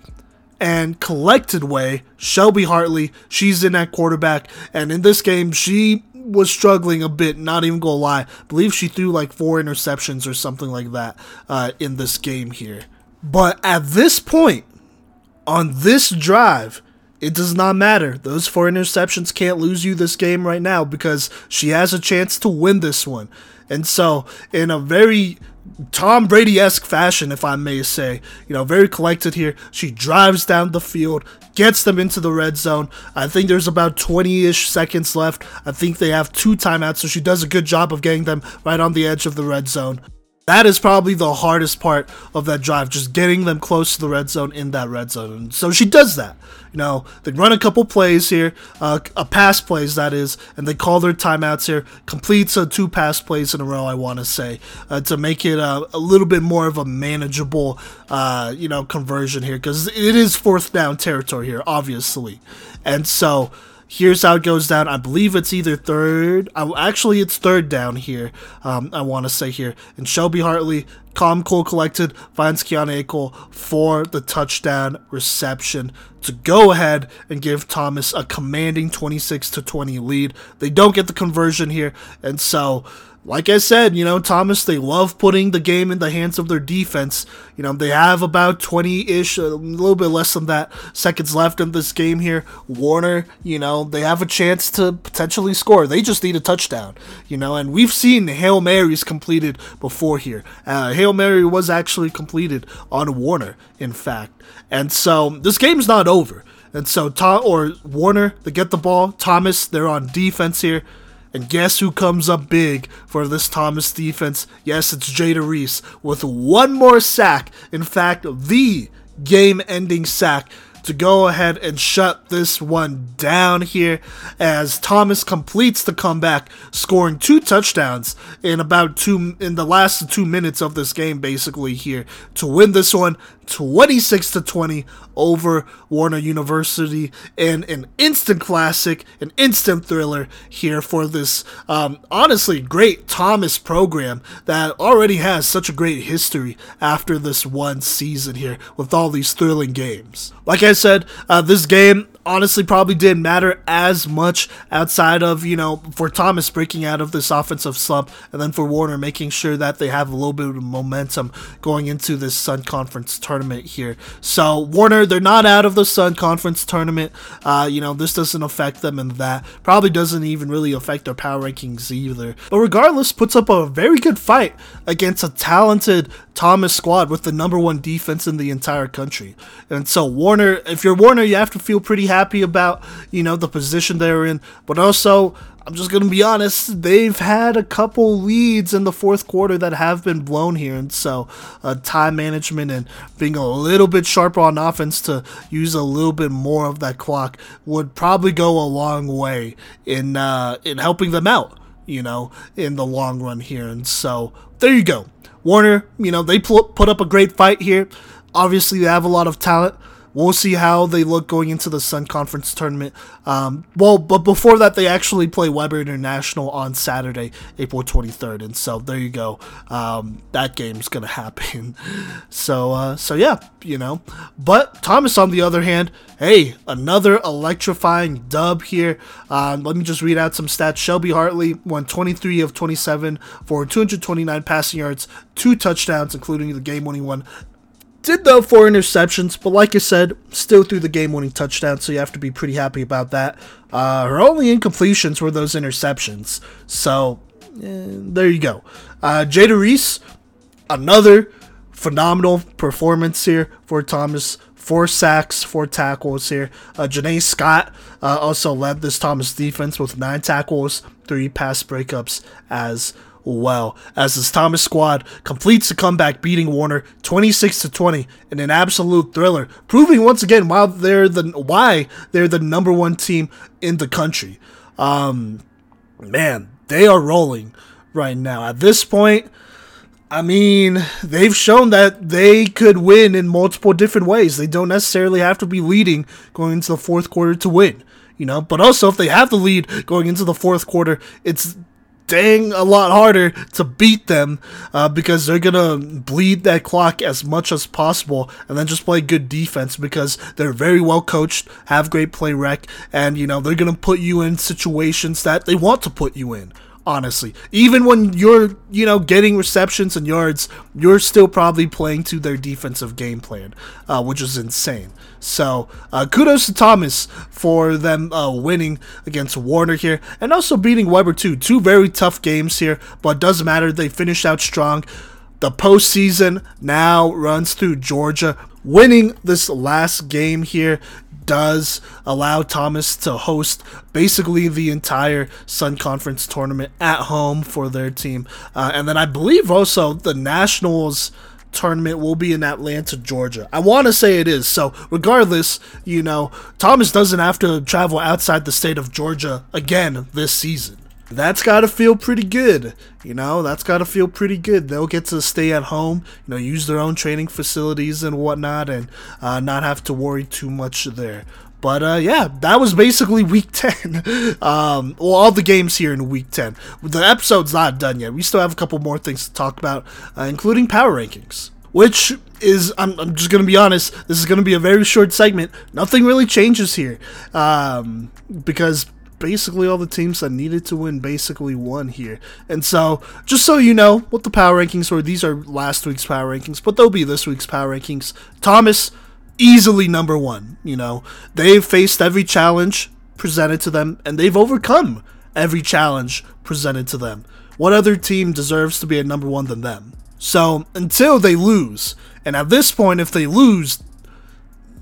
and collected way, Shelby Hartley, she's in at quarterback, and in this game, she was struggling a bit, not even gonna lie. I believe she threw like four interceptions or something like that uh, in this game here. But at this point, on this drive, it does not matter. Those four interceptions can't lose you this game right now because she has a chance to win this one. And so, in a very Tom Brady esque fashion, if I may say. You know, very collected here. She drives down the field, gets them into the red zone. I think there's about 20 ish seconds left. I think they have two timeouts, so she does a good job of getting them right on the edge of the red zone. That is probably the hardest part of that drive, just getting them close to the red zone in that red zone. And so she does that. You know, they run a couple plays here, uh, a pass plays that is, and they call their timeouts here. Completes a two pass plays in a row, I want to say, uh, to make it a, a, little bit more of a manageable, uh, you know, conversion here because it is fourth down territory here, obviously, and so Here's how it goes down. I believe it's either third. I, actually, it's third down here. Um, I want to say here. And Shelby Hartley, calm, cool, collected, finds Keone Acole for the touchdown reception to go ahead and give Thomas a commanding 26 to 20 lead. They don't get the conversion here, and so like I said, you know, Thomas, they love putting the game in the hands of their defense. You know, they have about 20 ish, a little bit less than that, seconds left in this game here. Warner, you know, they have a chance to potentially score. They just need a touchdown, you know, and we've seen Hail Marys completed before here. Uh, Hail Mary was actually completed on Warner, in fact. And so this game's not over. And so, Tom or Warner, they get the ball. Thomas, they're on defense here. And guess who comes up big for this Thomas defense? Yes, it's Jada Reese with one more sack. In fact, the game ending sack to go ahead and shut this one down here as Thomas completes the comeback, scoring two touchdowns in about two in the last two minutes of this game, basically here to win this one 26 to 20 over Warner University in an instant classic, an instant thriller here for this um, honestly great Thomas program that already has such a great history after this one season here with all these thrilling games. Like I said, uh, this game honestly probably didn't matter as much outside of, you know, for Thomas breaking out of this offensive slump and then for Warner making sure that they have a little bit of momentum going into this Sun Conference tournament here. So, Warner, they're not out of the Sun Conference tournament. Uh, you know, this doesn't affect them and that. Probably doesn't even really affect their power rankings either. But regardless, puts up a very good fight against a talented Thomas squad with the number one defense in the entire country. And so Warner, if you're Warner, you have to feel pretty happy about, you know, the position they're in, but also I'm just going to be honest, they've had a couple leads in the fourth quarter that have been blown here. And so, uh, time management and being a little bit sharper on offense to use a little bit more of that clock would probably go a long way in, uh, in helping them out, you know, in the long run here. And so, there you go. Warner, you know, they put up a great fight here. Obviously, they have a lot of talent. We'll see how they look going into the Sun Conference tournament. Um, well, but before that, they actually play Webber International on Saturday, April 23rd, and so there you go. Um, that game's gonna happen. So, uh, so yeah, you know. But Thomas, on the other hand, hey, another electrifying dub here. Uh, let me just read out some stats. Shelby Hartley won 23 of 27 for 229 passing yards, two touchdowns, including the game-winning one did though four interceptions, but like I said, still threw the game-winning touchdown, so you have to be pretty happy about that. Uh, her only incompletions were those interceptions, so eh, there you go. Uh, Jada Reese, another phenomenal performance here for Thomas. Four sacks, four tackles here. Uh, Janae Scott uh, also led this Thomas defense with nine tackles, three pass breakups as well as this Thomas squad completes the comeback, beating Warner 26 to 20 in an absolute thriller, proving once again why they're the why they're the number one team in the country. Um, man, they are rolling right now. At this point, I mean, they've shown that they could win in multiple different ways. They don't necessarily have to be leading going into the fourth quarter to win you know. But also, if they have the lead going into the fourth quarter, it's dang a lot harder to beat them uh, because they're gonna bleed that clock as much as possible and then just play good defense because they're very well coached, have great play rec, and you know they're gonna put you in situations that they want to put you in honestly. Even when you're, you know, getting receptions and yards, you're still probably playing to their defensive game plan, uh, which is insane. So, uh, kudos to Thomas for them uh, winning against Warner here and also beating Webber too. Two very tough games here, but doesn't matter. They finished out strong. The postseason now runs through Georgia. Winning this last game here does allow Thomas to host basically the entire Sun Conference tournament at home for their team. Uh, and then I believe also the Nationals tournament will be in Atlanta, Georgia. I want to say it is. So, regardless, you know, Thomas doesn't have to travel outside the state of Georgia again this season that's got to feel pretty good. You know, that's got to feel pretty good. They'll get to stay at home, you know, use their own training facilities and whatnot, and uh, not have to worry too much there. But uh, yeah, that was basically week 10. um, well, all the games here in week 10. The episode's not done yet. We still have a couple more things to talk about, uh, including power rankings. Which is, I'm, I'm just going to be honest, this is going to be a very short segment. Nothing really changes here. Um, because basically all the teams that needed to win basically won here. And so, just so you know what the power rankings were, these are last week's power rankings, but they'll be this week's power rankings. Thomas, easily number one. You know, they've faced every challenge presented to them, and they've overcome every challenge presented to them. What other team deserves to be a number one than them? So, until they lose, and at this point, if they lose,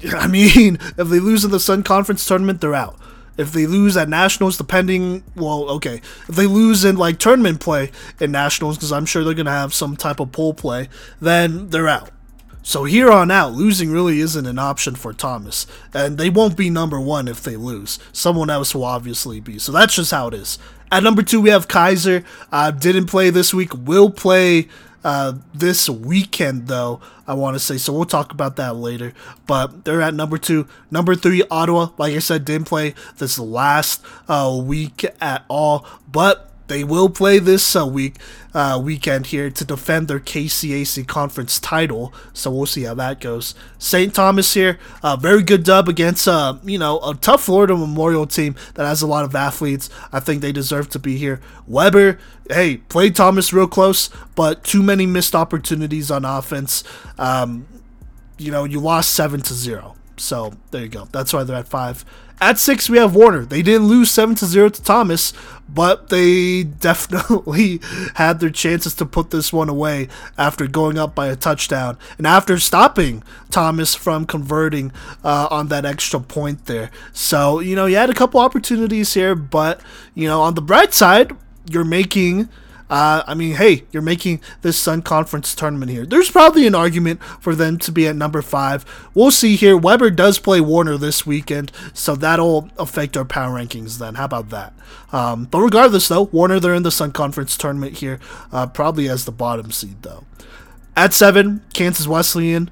I mean, if they lose in the Sun Conference tournament, they're out. If they lose at nationals, depending, well, okay, if they lose in like tournament play in nationals, because I'm sure they're gonna have some type of pool play, then they're out. So here on out, losing really isn't an option for Thomas, and they won't be number one if they lose. Someone else will obviously be. So that's just how it is. At number two, we have Keiser. Uh, didn't play this week. Will play uh, this weekend, though, I want to say. So we'll talk about that later. But they're at number two. Number three, Ottawa, like I said, didn't play this last uh, week at all. But they will play this uh, week uh, weekend here to defend their KCAC conference title. So we'll see how that goes. St. Thomas here, uh, very good dub against uh, you know a tough Florida Memorial team that has a lot of athletes. I think they deserve to be here. Webber, hey, played Thomas real close, but too many missed opportunities on offense. Um, you know, you lost seven to zero. So there you go. That's why they're at five. At six, we have Warner. They didn't lose seven to zero to Thomas, but they definitely had their chances to put this one away after going up by a touchdown and after stopping Thomas from converting uh, on that extra point there. So you know, you had a couple opportunities here, but you know, on the bright side, you're making uh, I mean, hey, you're making this Sun Conference tournament here. There's probably an argument for them to be at number five. We'll see here. Webber does play Warner this weekend, so that'll affect our power rankings then. How about that? Um, but regardless, though, Warner, they're in the Sun Conference tournament here, uh, probably as the bottom seed, though. At seven, Kansas Wesleyan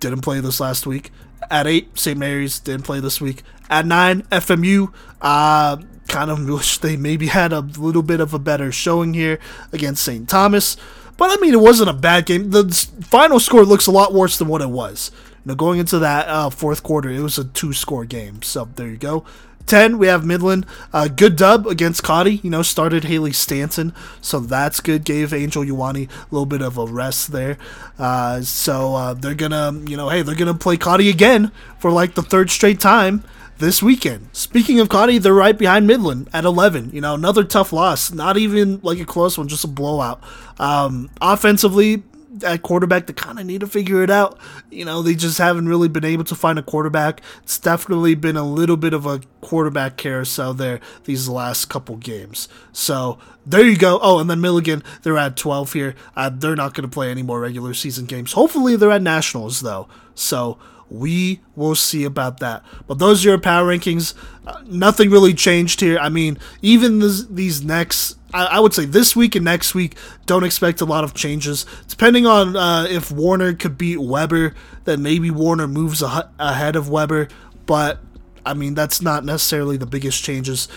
didn't play this last week. At eight, St. Mary's didn't play this week. At nine, FMU. Uh, kind of wish they maybe had a little bit of a better showing here against St. Thomas. But I mean, it wasn't a bad game. The final score looks a lot worse than what it was. Know, going into that uh, fourth quarter, it was a two-score game. So there you go. 10, we have Midland. Uh, good dub against Cottey. You know, started Haley Stanton. So that's good. Gave Angel Ioane a little bit of a rest there. Uh, so uh, they're going to, you know, hey, they're going to play Cottey again for like the third straight time this weekend. Speaking of Cottey, they're right behind Midland at 11. You know, another tough loss. Not even like a close one, just a blowout. Um, offensively, at quarterback, they kind of need to figure it out. You know, they just haven't really been able to find a quarterback. It's definitely been a little bit of a quarterback carousel there these last couple games. So there you go. Oh, and then Milligan, they're at 12 here. Uh, they're not going to play any more regular season games. Hopefully, they're at nationals though. So we will see about that. But those are your power rankings. Uh, nothing really changed here. I mean, even this, these next, I, I, would say this week and next week, don't expect a lot of changes. Depending on uh, if Warner could beat Webber, then maybe Warner moves a- ahead of Webber. But I mean, that's not necessarily the biggest changes.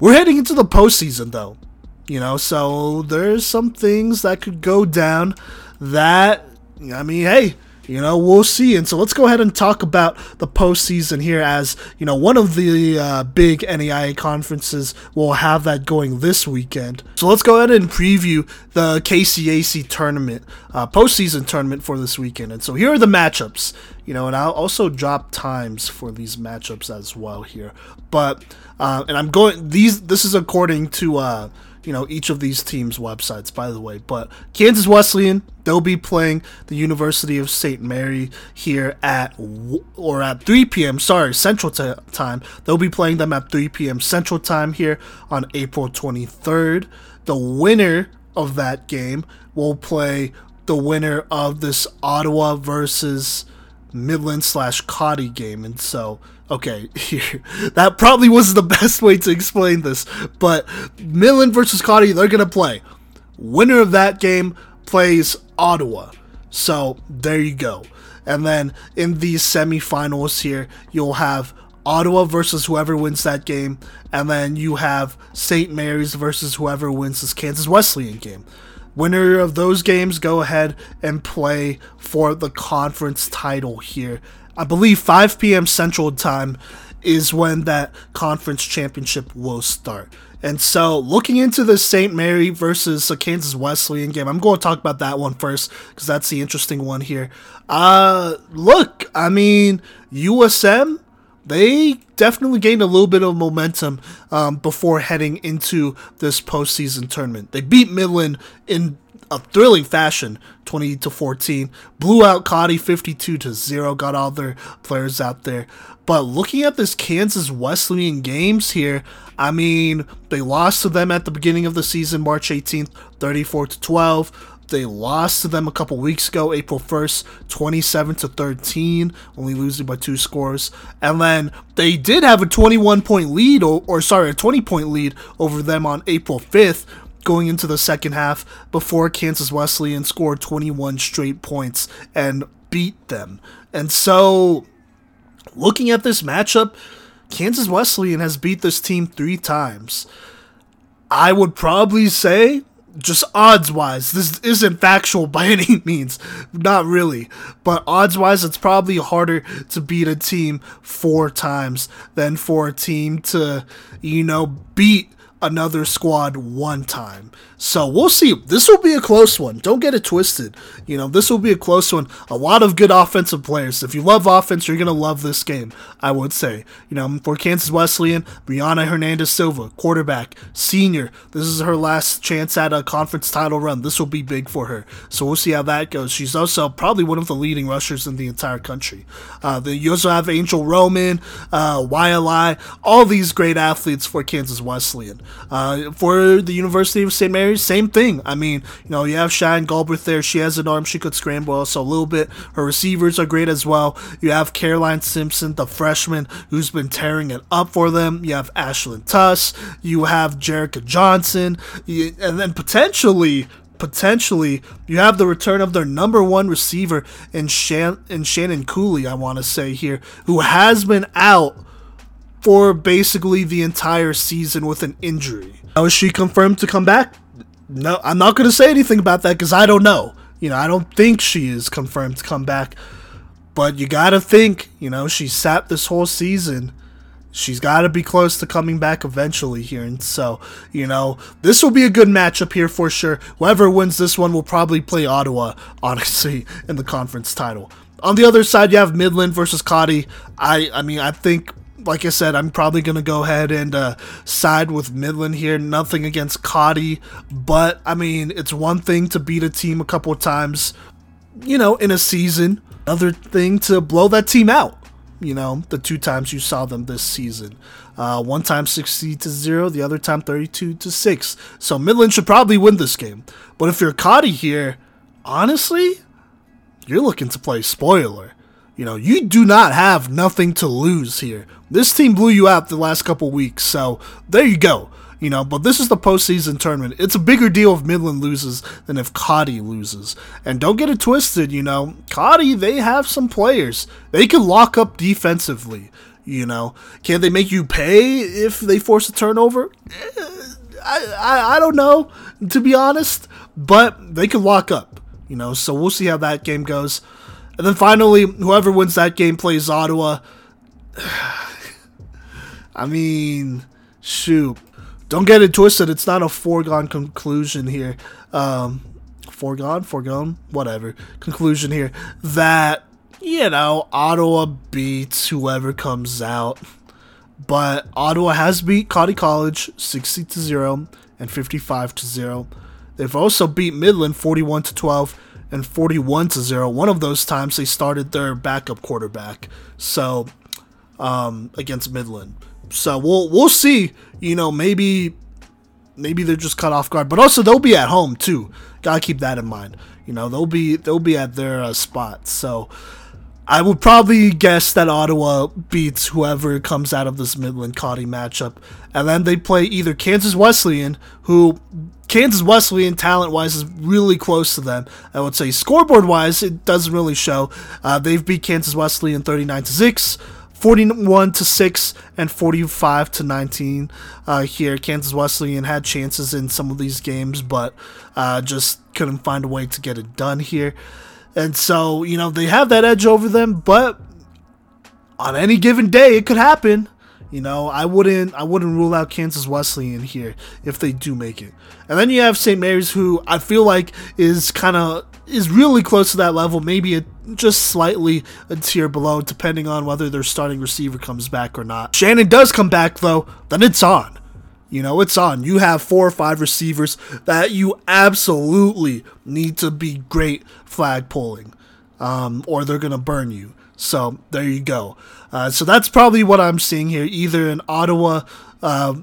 We're heading into the postseason, though. You know, so there's some things that could go down that, I mean, hey, you know, we'll see. And so let's go ahead and talk about the postseason here, as you know, one of the uh, big NAIA conferences will have that going this weekend. So let's go ahead and preview the KCAC tournament, uh, postseason tournament for this weekend. And so here are the matchups. You know, and I'll also drop times for these matchups as well here. But uh, and I'm going these. This is according to. You know each of these teams' websites, by the way. But Kansas Wesleyan, they'll be playing the University of St. Mary here at or at 3 p.m. Sorry, Central t- Time. They'll be playing them at 3 p.m. Central Time here on April 23rd. The winner of that game will play the winner of this Ottawa versus Midland slash Cottey game, and so okay, that probably was the best way to explain this, but Midland versus Cottey, they're gonna play. Winner of that game plays Ottawa. So there you go. And then in these semifinals here, you'll have Ottawa versus whoever wins that game, and then you have St. Mary's versus whoever wins this Kansas Wesleyan game. Winner of those games go ahead and play for the conference title here. I believe 5 p.m. Central Time is when that conference championship will start. And so, looking into the St. Mary versus the Kansas Wesleyan game, I'm going to talk about that one first because that's the interesting one here. Uh, look, I mean, USM, they definitely gained a little bit of momentum um, before heading into this postseason tournament. They beat Midland in a thrilling fashion 20 to 14 blew out Cottey 52 to 0 got all their players out there. But looking at this Kansas Wesleyan games here I mean they lost to them at the beginning of the season March 18th 34 to 12 they lost to them a couple weeks ago, April 1st, 27 to 13, only losing by two scores. And then they did have a 21 point lead, or, or sorry, a 20 point lead over them on April 5th, going into the second half before Kansas Wesleyan scored 21 straight points and beat them. And so, looking at this matchup, Kansas Wesleyan has beat this team three times. I would probably say just odds wise, this isn't factual by any means. Not really. But odds wise, it's probably harder to beat a team four times than for a team to, you know, beat another squad one time. So we'll see. This will be a close one. Don't get it twisted. You know, this will be a close one. A lot of good offensive players. If you love offense, you're going to love this game, I would say. You know, for Kansas Wesleyan, Brianna Hernandez Silva, quarterback, senior. This is her last chance at a conference title run. This will be big for her. So we'll see how that goes. She's also probably one of the leading rushers in the entire country. Uh, then you also have Angel Roman, uh, YLI, all these great athletes for Kansas Wesleyan. Uh, for the University of St. Mary's, same thing. I mean, you know, you have Shine Galbraith there. She has an arm she could scramble so a little bit. Her receivers are great as well. You have Caroline Simpson, the freshman, who's been tearing it up for them. You have Ashlyn Tuss. You have Jerica Johnson. and then potentially potentially you have the return of their number one receiver in, Shan- in Shannon Cooley, I want to say here, who has been out for basically the entire season with an injury. Now, is she confirmed to come back? No, I'm not going to say anything about that because I don't know. You know, I don't think she is confirmed to come back. But you got to think, you know, she sat this whole season. She's got to be close to coming back eventually here. And so, you know, this will be a good matchup here for sure. Whoever wins this one will probably play Ottawa, honestly, in the conference title. On the other side, you have Midland versus Cottey. I, I mean, I think like I said, I'm probably going to go ahead and uh, side with Midland here. Nothing against Cottey, but I mean, it's one thing to beat a team a couple of times, you know, in a season. Another thing to blow that team out. You know, the two times you saw them this season. Uh, one time 60 to 0, the other time 32 to 6. So Midland should probably win this game. But if you're Cottey here, honestly, you're looking to play spoiler. You know, you do not have nothing to lose here. This team blew you out the last couple weeks, so there you go. You know, but this is the postseason tournament. It's a bigger deal if Midland loses than if Cottey loses. And don't get it twisted, you know, Cottey, they have some players. They can lock up defensively. You know, can they make you pay if they force a turnover? Eh, I, I, I don't know, to be honest, but they can lock up, you know, so we'll see how that game goes. And then finally, whoever wins that game plays Ottawa. I mean, shoot. Don't get it twisted. It's not a foregone conclusion here. Um, foregone, foregone, whatever. Conclusion here that you know Ottawa beats whoever comes out, but Ottawa has beat Cottey College sixty to zero and fifty five to zero. They've also beat Midland forty one to twelve and 41 to 0. One of those times they started their backup quarterback. So um, against Midland. So we'll we'll see, you know, maybe maybe they're just cut off guard, but also they'll be at home too. Got to keep that in mind. You know, they'll be they'll be at their uh, spot. So I would probably guess that Ottawa beats whoever comes out of this Midland Cottey matchup. And then they play either Kansas Wesleyan, who Kansas Wesleyan talent wise is really close to them. I would say scoreboard wise, it doesn't really show. Uh, they've beat Kansas Wesleyan 39 to 6. 41 to 6 and 45 to 19 uh, here kansas wesleyan had chances in some of these games but uh, just couldn't find a way to get it done here and so, you know, they have that edge over them, but on any given day it could happen. You know, I wouldn't I wouldn't rule out Kansas Wesleyan here if they do make it. And then you have St. Mary's who I feel like is kind of is really close to that level, maybe a, just slightly a tier below depending on whether their starting receiver comes back or not. Shannon does come back though, then it's on. You know, it's on. You have four or five receivers that you absolutely need to be great flag pulling, um, or they're going to burn you. So there you go. Uh, so that's probably what I'm seeing here either an Ottawa uh,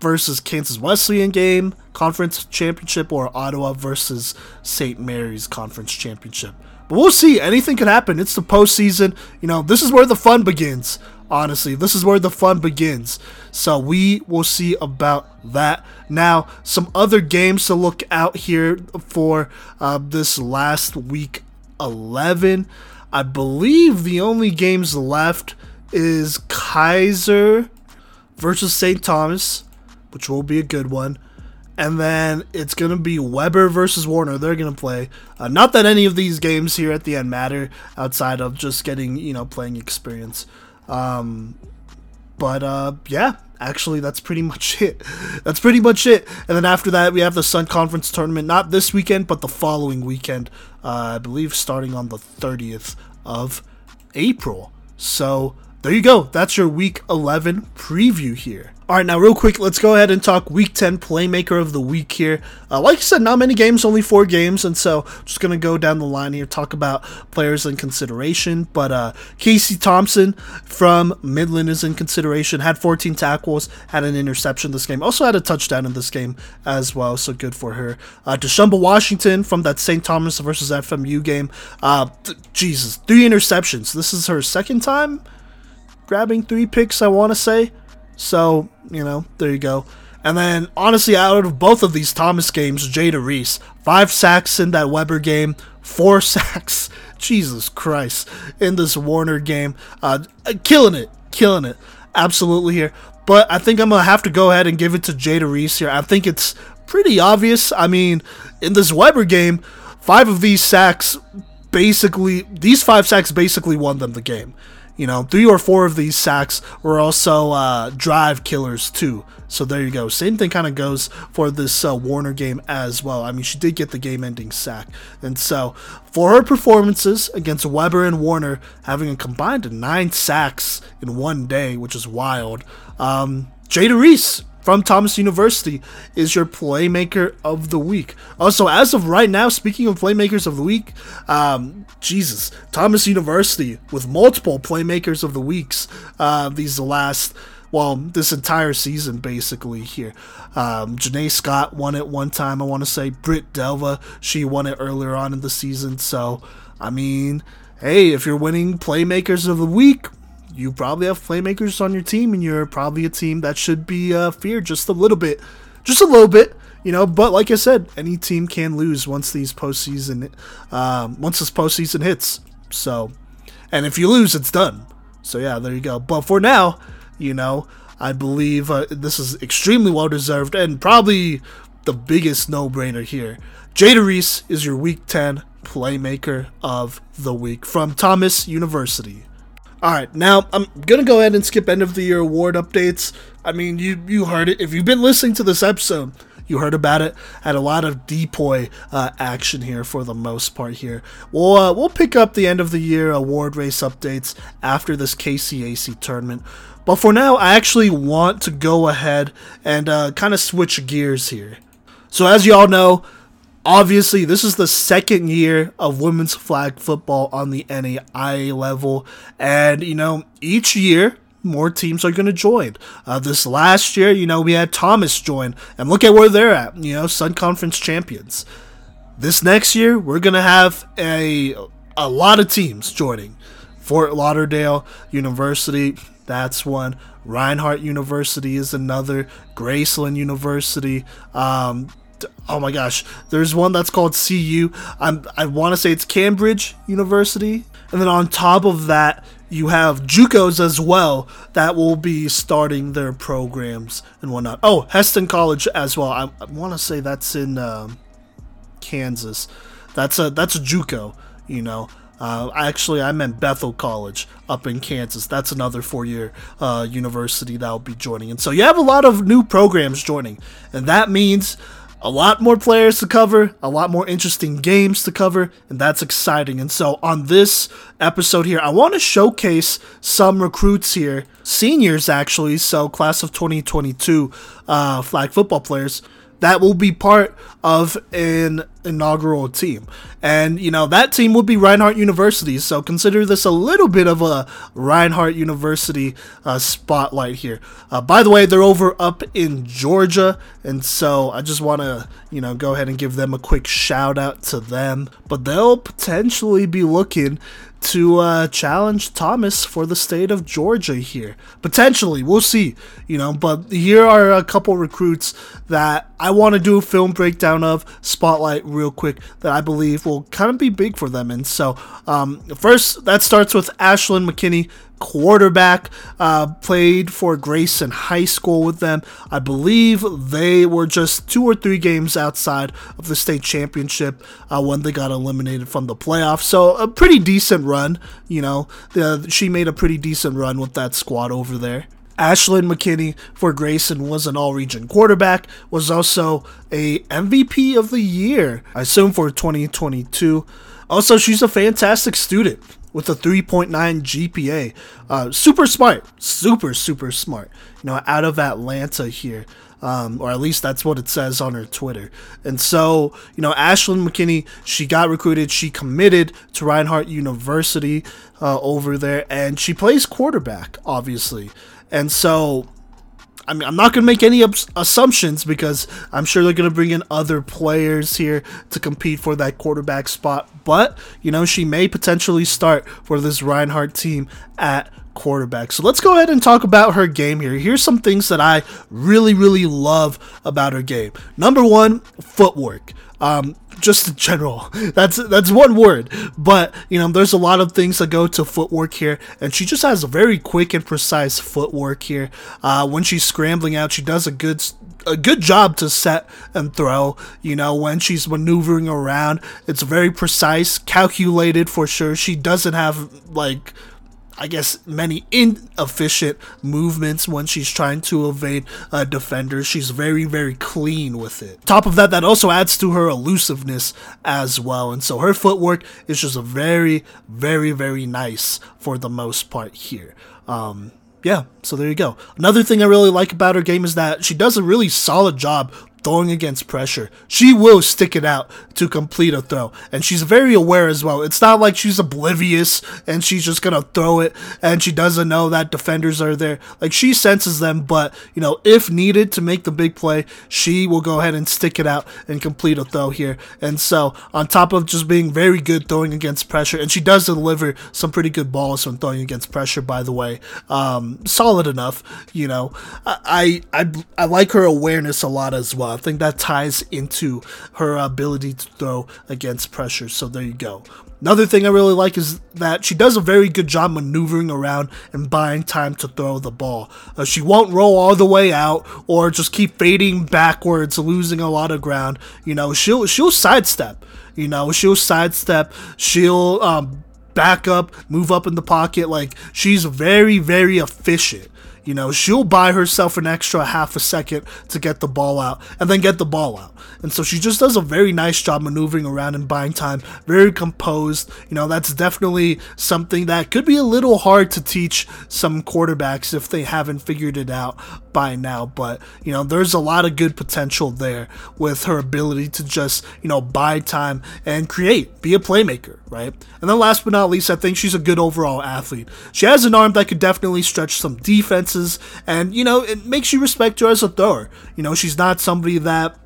versus Kansas Wesleyan game, conference championship, or Ottawa versus St. Mary's conference championship. But we'll see. Anything could happen. It's the postseason. You know, this is where the fun begins honestly. This is where the fun begins. So we will see about that. Now, some other games to look out here for uh, this last week 11. I believe the only games left is Keiser versus St. Thomas. which will be a good one. And then it's going to be Webber versus Warner. They're going to play. Uh, not that any of these games here at the end matter outside of just getting, you know, playing experience. Um, but uh, yeah, actually, that's pretty much it. That's pretty much it. And then after that, we have the Sun Conference tournament, not this weekend, but the following weekend. Uh, I believe starting on the 30th of April. So there you go. That's your week 11 preview here. All right, now real quick, let's go ahead and talk Week 10 Playmaker of the Week here. Uh, like I said, not many games, only four games, and so just gonna go down the line here, talk about players in consideration. But uh, Casey Thompson from Midland is in consideration. Had 14 tackles, had an interception this game, also had a touchdown in this game as well, so good for her. Uh, Washington from that St. Thomas versus FMU game. Uh, th- Jesus, three interceptions. This is her second time grabbing three picks, I want to say. So, you know, there you go. And then, honestly, out of both of these Thomas games, Jada Reese, five sacks in that Webber game, four sacks, Jesus Christ, in this Warner game. Uh, killing it, killing it, absolutely here. But I think I'm going to have to go ahead and give it to Jada Reese here. I think it's pretty obvious. I mean, in this Webber game, five of these sacks basically, these five sacks basically won them the game. You know, three or four of these sacks were also uh, drive killers too. So there you go. Same thing kind of goes for this uh, Warner game as well. I mean, she did get the game-ending sack, and so for her performances against Webber and Warner, having a combined nine sacks in one day, which is wild. Um, Jada Reese from Thomas University is your playmaker of the week. Also, as of right now, speaking of playmakers of the week, um, Jesus, Thomas University with multiple playmakers of the weeks uh, these last. Well, this entire season, basically, here. Um, Janae Scott won it one time, I want to say. Britt Delva, she won it earlier on in the season. So, I mean, hey, if you're winning Playmakers of the Week, you probably have playmakers on your team, and you're probably a team that should be uh, feared just a little bit, just a little bit, you know. But like I said, any team can lose once these postseason, um, once this postseason hits. So, and if you lose, it's done. So yeah, there you go. But for now, you know, I believe uh, this is extremely well deserved and probably the biggest no-brainer here. Jada Reese is your Week 10 Playmaker of the Week from Thomas University. All right, now I'm gonna go ahead and skip end of the year award updates. I mean, you you heard it. If you've been listening to this episode, you heard about it. Had a lot of DPOY uh, action here for the most part. Here, we'll uh, we'll pick up the end of the year award race updates after this KCAC tournament. But for now, I actually want to go ahead and uh, kind of switch gears here. So as you all know, obviously this is the second year of women's flag football on the NAIA level. And you know each year more teams are going to join. Uh, this last year you know we had thomas join. And look at where they're at you know sun conference champions. This next year we're going to have a a lot of teams joining. Fort lauderdale university that's one. Reinhardt University is another. Graceland University. Um, oh my gosh, there's one that's called CU. I'm, I want to say it's Cambridge University. And then on top of that, you have JUCOs as well that will be starting their programs and whatnot. Oh, Hesston College as well. I, I want to say that's in um, Kansas. That's a that's a JUCO. You know, uh, actually, I meant Bethel College up in Kansas. That's another four-year uh, university that will be joining. And so you have a lot of new programs joining, and that means a lot more players to cover, a lot more interesting games to cover, and that's exciting. And so, on this episode here, I want to showcase some recruits here, seniors actually, so class of 2022 uh, flag football players that will be part of an inaugural team. And, you know, that team would be Reinhardt University. So consider this a little bit of a Reinhardt University uh, spotlight here. Uh, by the way, they're over up in Georgia. And so I just want to, you know, go ahead and give them a quick shout out to them. But they'll potentially be looking to uh, challenge Thomas for the state of Georgia here. Potentially, we'll see. You know, but here are a couple recruits that I want to do a film breakdown of, spotlight real quick, that I believe will kind of be big for them. And so, um, first, that starts with Ashlyn McKinney, quarterback. Uh, played for Grayson High School with them. I believe they were just two or three games outside of the state championship uh, when they got eliminated from the playoffs. So a pretty decent run. You know, the, she made a pretty decent run with that squad over there. Ashlyn McKinney for Grayson was an all-region quarterback, was also a MVP of the year, I assume for 2022. Also, she's a fantastic student with a 3.9 GPA. Uh, super smart, super, super smart. You know, out of Atlanta here. Um, or at least that's what it says on her Twitter. And so, you know, Ashlyn McKinney, she got recruited, she committed to Reinhardt University uh, over there, and she plays quarterback, obviously. And so, I mean, I'm not going to make any assumptions because I'm sure they're going to bring in other players here to compete for that quarterback spot. But, you know, she may potentially start for this Reinhardt team at quarterback. So let's go ahead and talk about her game here. Here's some things that I really, really love about her game. Number one, footwork. Um, just in general. That's that's one word, but you know, there's a lot of things that go to footwork here, and she just has very quick and precise footwork here. Uh, when she's scrambling out, she does a good a good job to set and throw. You know, when she's maneuvering around, it's very precise, calculated for sure. She doesn't have like I guess, many inefficient movements when she's trying to evade a defender. She's very, very clean with it. Top of that, that also adds to her elusiveness as well. And so her footwork is just very, very, very nice for the most part here. Um, yeah, so there you go. Another thing I really like about her game is that she does a really solid job throwing against pressure. She will stick it out to complete a throw. And she's very aware as well. It's not like she's oblivious and she's just going to throw it and she doesn't know that defenders are there. Like she senses them, but, you know, if needed to make the big play, she will go ahead and stick it out and complete a throw here. And so, on top of just being very good throwing against pressure, and she does deliver some pretty good balls when throwing against pressure, by the way, um, solid enough, you know. I, I, I like her awareness a lot as well. I think that ties into her ability to throw against pressure. So there you go. Another thing I really like is that she does a very good job maneuvering around and buying time to throw the ball. Uh, she won't roll all the way out or just keep fading backwards, losing a lot of ground. You know, she'll she'll sidestep. You know, she'll sidestep. She'll um, back up, move up in the pocket. Like she's very very efficient. You know, she'll buy herself an extra half a second to get the ball out and then get the ball out. And so she just does a very nice job maneuvering around and buying time, very composed. You know, that's definitely something that could be a little hard to teach some quarterbacks if they haven't figured it out by now. But, you know, there's a lot of good potential there with her ability to just, you know, buy time and create, be a playmaker, right? And then last but not least, I think she's a good overall athlete. She has an arm that could definitely stretch some and, you know, it makes you respect her as a thrower. You know, she's not somebody that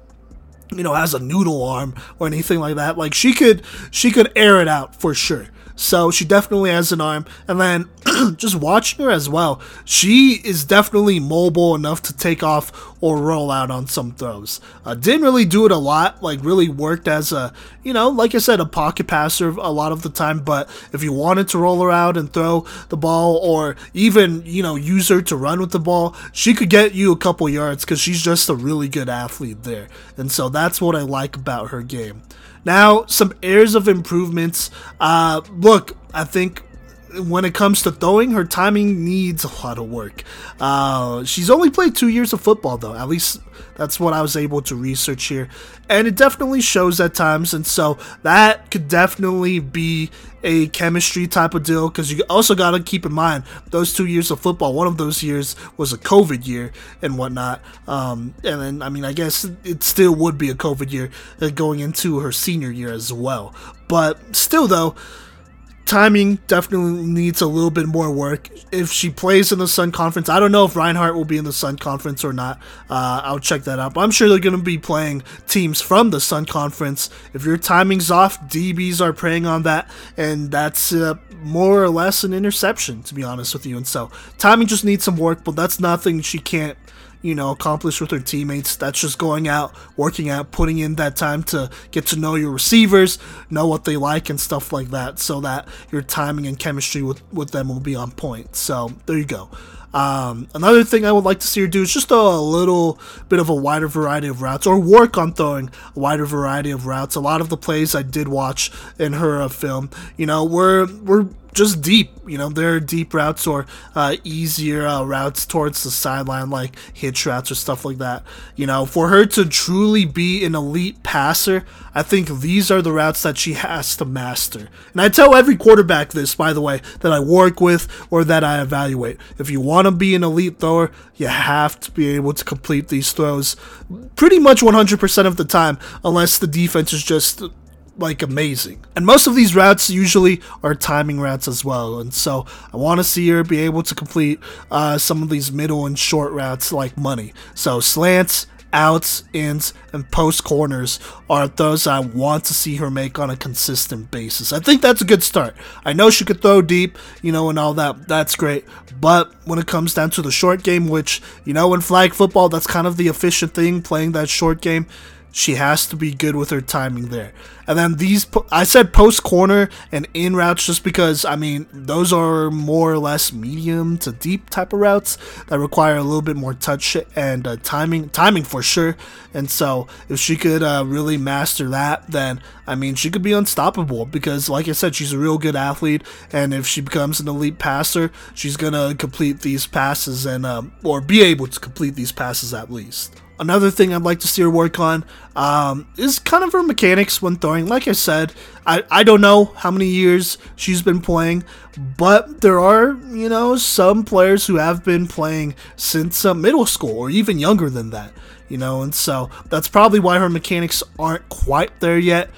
you know has a noodle arm or anything like that like she could she could air it out for sure so she definitely has an arm. And then just watching her as well, she is definitely mobile enough to take off or roll out on some throws. Uh, didn't really do it a lot, like really worked as a, you know, like I said, a pocket passer a lot of the time. But if you wanted to roll her out and throw the ball or even, you know, use her to run with the ball, she could get you a couple yards because she's just a really good athlete there. And so that's what I like about her game. Now, some areas of improvements. Uh, look, I think when it comes to throwing, her timing needs a lot of work. Uh, she's only played two years of football, though. At least that's what I was able to research here. And it definitely shows at times. And so that could definitely be a chemistry type of deal because you also got to keep in mind those two years of football, one of those years was a COVID year and whatnot. Um, and then, I mean, I guess it still would be a COVID year uh, going into her senior year as well. But still, though, timing definitely needs a little bit more work. If she plays in the Sun Conference, I don't know if Reinhardt will be in the Sun Conference or not. Uh, I'll check that out. But I'm sure they're going to be playing teams from the Sun Conference. If your timing's off, DBs are preying on that, and that's uh, more or less an interception, to be honest with you. And so timing just needs some work, but that's nothing she can't you know, accomplish with her teammates. That's just going out, working out, putting in that time to get to know your receivers, know what they like and stuff like that, so that your timing and chemistry with, with them will be on point. So there you go. Um, another thing I would like to see her do is just throw a little bit of a wider variety of routes or work on throwing a wider variety of routes. A lot of the plays I did watch in her uh, film, you know, were we were just deep. You know, there are deep routes or uh, easier uh, routes towards the sideline, like hitch routes or stuff like that. You know, for her to truly be an elite passer, I think these are the routes that she has to master. And I tell every quarterback this, by the way, that I work with or that I evaluate. If you want to be an elite thrower, you have to be able to complete these throws pretty much 100% of the time, unless the defense is just like amazing. And most of these routes usually are timing routes as well. And so I want to see her be able to complete uh, some of these middle and short routes like money. So slants, outs, ins, and post corners are those I want to see her make on a consistent basis. I think that's a good start. I know she could throw deep, you know, and all that. That's great. But when it comes down to the short game, which, you know, in flag football, that's kind of the efficient thing, playing that short game she has to be good with her timing there. And then these, I said post corner and in routes just because, I mean, those are more or less medium to deep type of routes that require a little bit more touch and uh, timing, timing for sure. And so if she could uh, really master that, then, I mean, she could be unstoppable because, like I said, she's a real good athlete. And if she becomes an elite passer, she's going to complete these passes and, um, or be able to complete these passes at least. Another thing I'd like to see her work on um, is kind of her mechanics when throwing. Like I said, I, I don't know how many years she's been playing, but there are, you know, some players who have been playing since uh, middle school or even younger than that, you know, and so that's probably why her mechanics aren't quite there yet.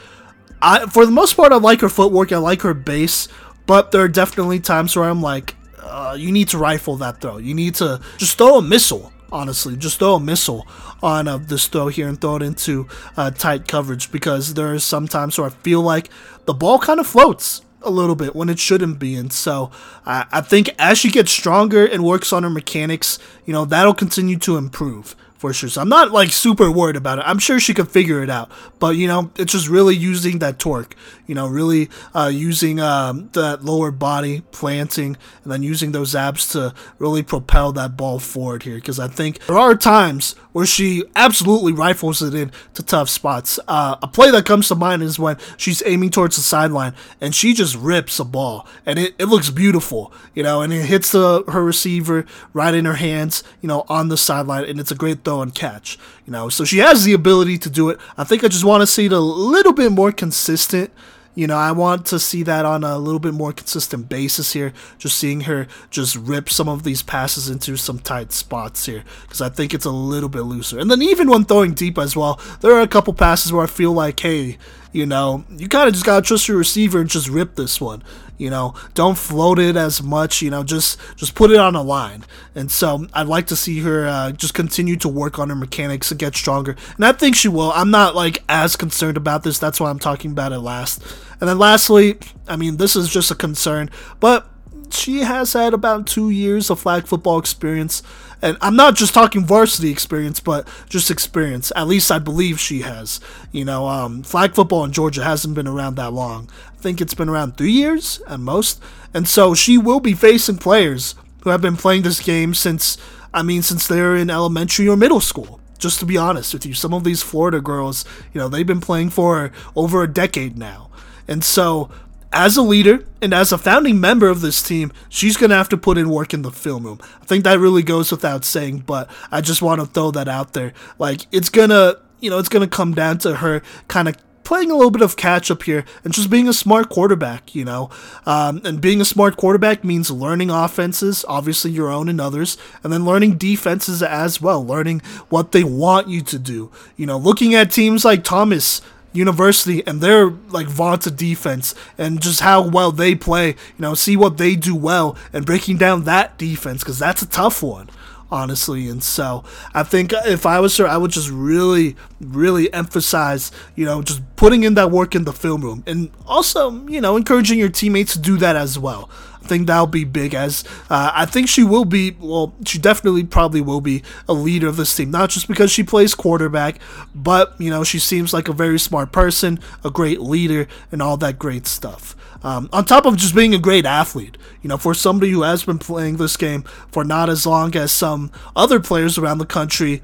I, for the most part, I like her footwork, I like her base, but there are definitely times where I'm like, uh, you need to rifle that throw. You need to just throw a missile honestly. Just throw a missile on uh, this throw here and throw it into uh, tight coverage because there is sometimes where I feel like the ball kind of floats a little bit when it shouldn't be. And so I, I think as she gets stronger and works on her mechanics, you know, that'll continue to improve for sure. So I'm not like super worried about it. I'm sure she could figure it out. But you know, it's just really using that torque. You know, really uh, using um, that lower body planting and then using those abs to really propel that ball forward here. Because I think there are times where she absolutely rifles it in to tough spots. Uh, a play that comes to mind is when she's aiming towards the sideline and she just rips a ball and it, it looks beautiful, you know, and it hits the her receiver right in her hands, you know, on the sideline, and it's a great throw and catch, you know. So she has the ability to do it. I think I just want to see it a little bit more consistent you know, I want to see that on a little bit more consistent basis here. Just seeing her just rip some of these passes into some tight spots here because I think it's a little bit looser. And then even when throwing deep as well, there are a couple passes where I feel like, hey, you know, you kind of just gotta trust your receiver and just rip this one. You know, don't float it as much. You know, just just put it on a line. And so I'd like to see her uh, just continue to work on her mechanics and get stronger. And I think she will. I'm not like as concerned about this. That's why I'm talking about it last. And then lastly, I mean, this is just a concern, but she has had about two years of flag football experience. And I'm not just talking varsity experience, but just experience. At least I believe she has. You know, um, flag football in Georgia hasn't been around that long. I think it's been around three years at most. And so she will be facing players who have been playing this game since, I mean, since they're in elementary or middle school. Just to be honest with you, some of these Florida girls, you know, they've been playing for over a decade now. And so as a leader and as a founding member of this team, she's going to have to put in work in the film room. I think that really goes without saying, but I just want to throw that out there. Like, it's going to, you know, it's going to come down to her kind of playing a little bit of catch up here and just being a smart quarterback, you know. Um, and being a smart quarterback means learning offenses, obviously your own and others, and then learning defenses as well, learning what they want you to do. You know, looking at teams like Thomas University and their like vaunted defense and just how well they play, you know, see what they do well and breaking down that defense because that's a tough one, honestly. And so I think if I was her, I would just really, really emphasize, you know, just putting in that work in the film room and also, you know, encouraging your teammates to do that as well. Think that'll be big as uh, I think she will be, well, she definitely probably will be a leader of this team. Not just because she plays quarterback, but, you know, she seems like a very smart person, a great leader, and all that great stuff. Um, on top of just being a great athlete, you know, for somebody who has been playing this game for not as long as some other players around the country,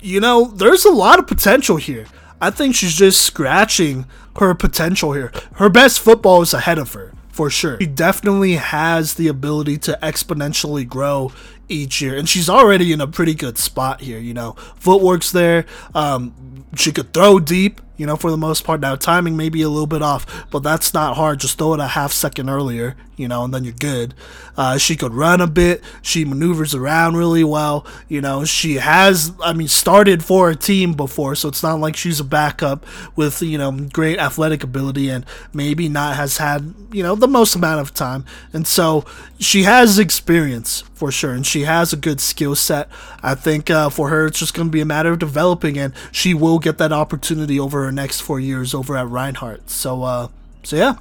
you know, there's a lot of potential here. I think she's just scratching her potential here. Her best football is ahead of her, for sure. He definitely has the ability to exponentially grow each year, and she's already in a pretty good spot here. You know, footwork's there. Um, she could throw deep you know, for the most part. Now, timing may be a little bit off, but that's not hard. Just throw it a half second earlier, you know, and then you're good. Uh, she could run a bit. She maneuvers around really well. You know, she has, I mean, started for a team before, so it's not like she's a backup with, you know, great athletic ability and maybe not has had, you know, the most amount of time. And so she has experience for sure, and she has a good skill set. I think uh, for her, it's just going to be a matter of developing, and she will get that opportunity over her next four years over at Reinhardt. So, uh, so yeah,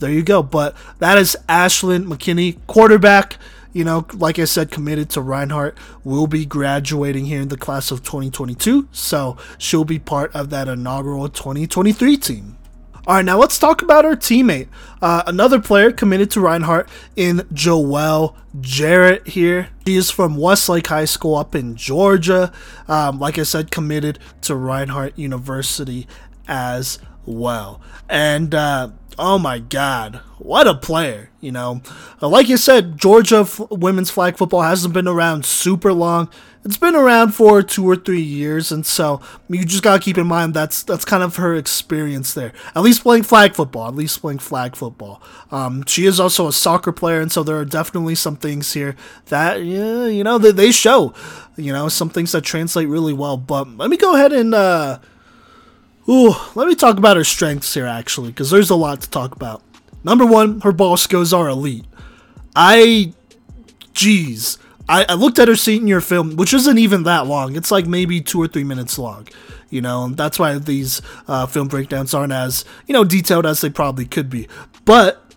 there you go. But that is Ashlyn McKinney, quarterback. You know, like I said, committed to Reinhardt, will be graduating here in the class of 2022. So she'll be part of that inaugural 2023 team. All right, now let's talk about our teammate. Uh, another player committed to Reinhardt in Joelle Jarrett here. He is from Westlake High School up in Georgia. Um, like I said, committed to Reinhardt University as well. And uh, oh my God, what a player! You know, like you said, Georgia f- women's flag football hasn't been around super long it's been around for two or three years, and so you just gotta keep in mind that's that's kind of her experience there. At least playing flag football, at least playing flag football. Um, she is also a soccer player, and so there are definitely some things here that yeah, you know that they show, you know, some things that translate really well. But let me go ahead and uh, ooh, let me talk about her strengths here actually, because there's a lot to talk about. Number one, her ball skills are elite. I, geez, I, I looked at her senior film, which isn't even that long. It's like maybe two or three minutes long. You know, and that's why these uh, film breakdowns aren't as you know detailed as they probably could be. But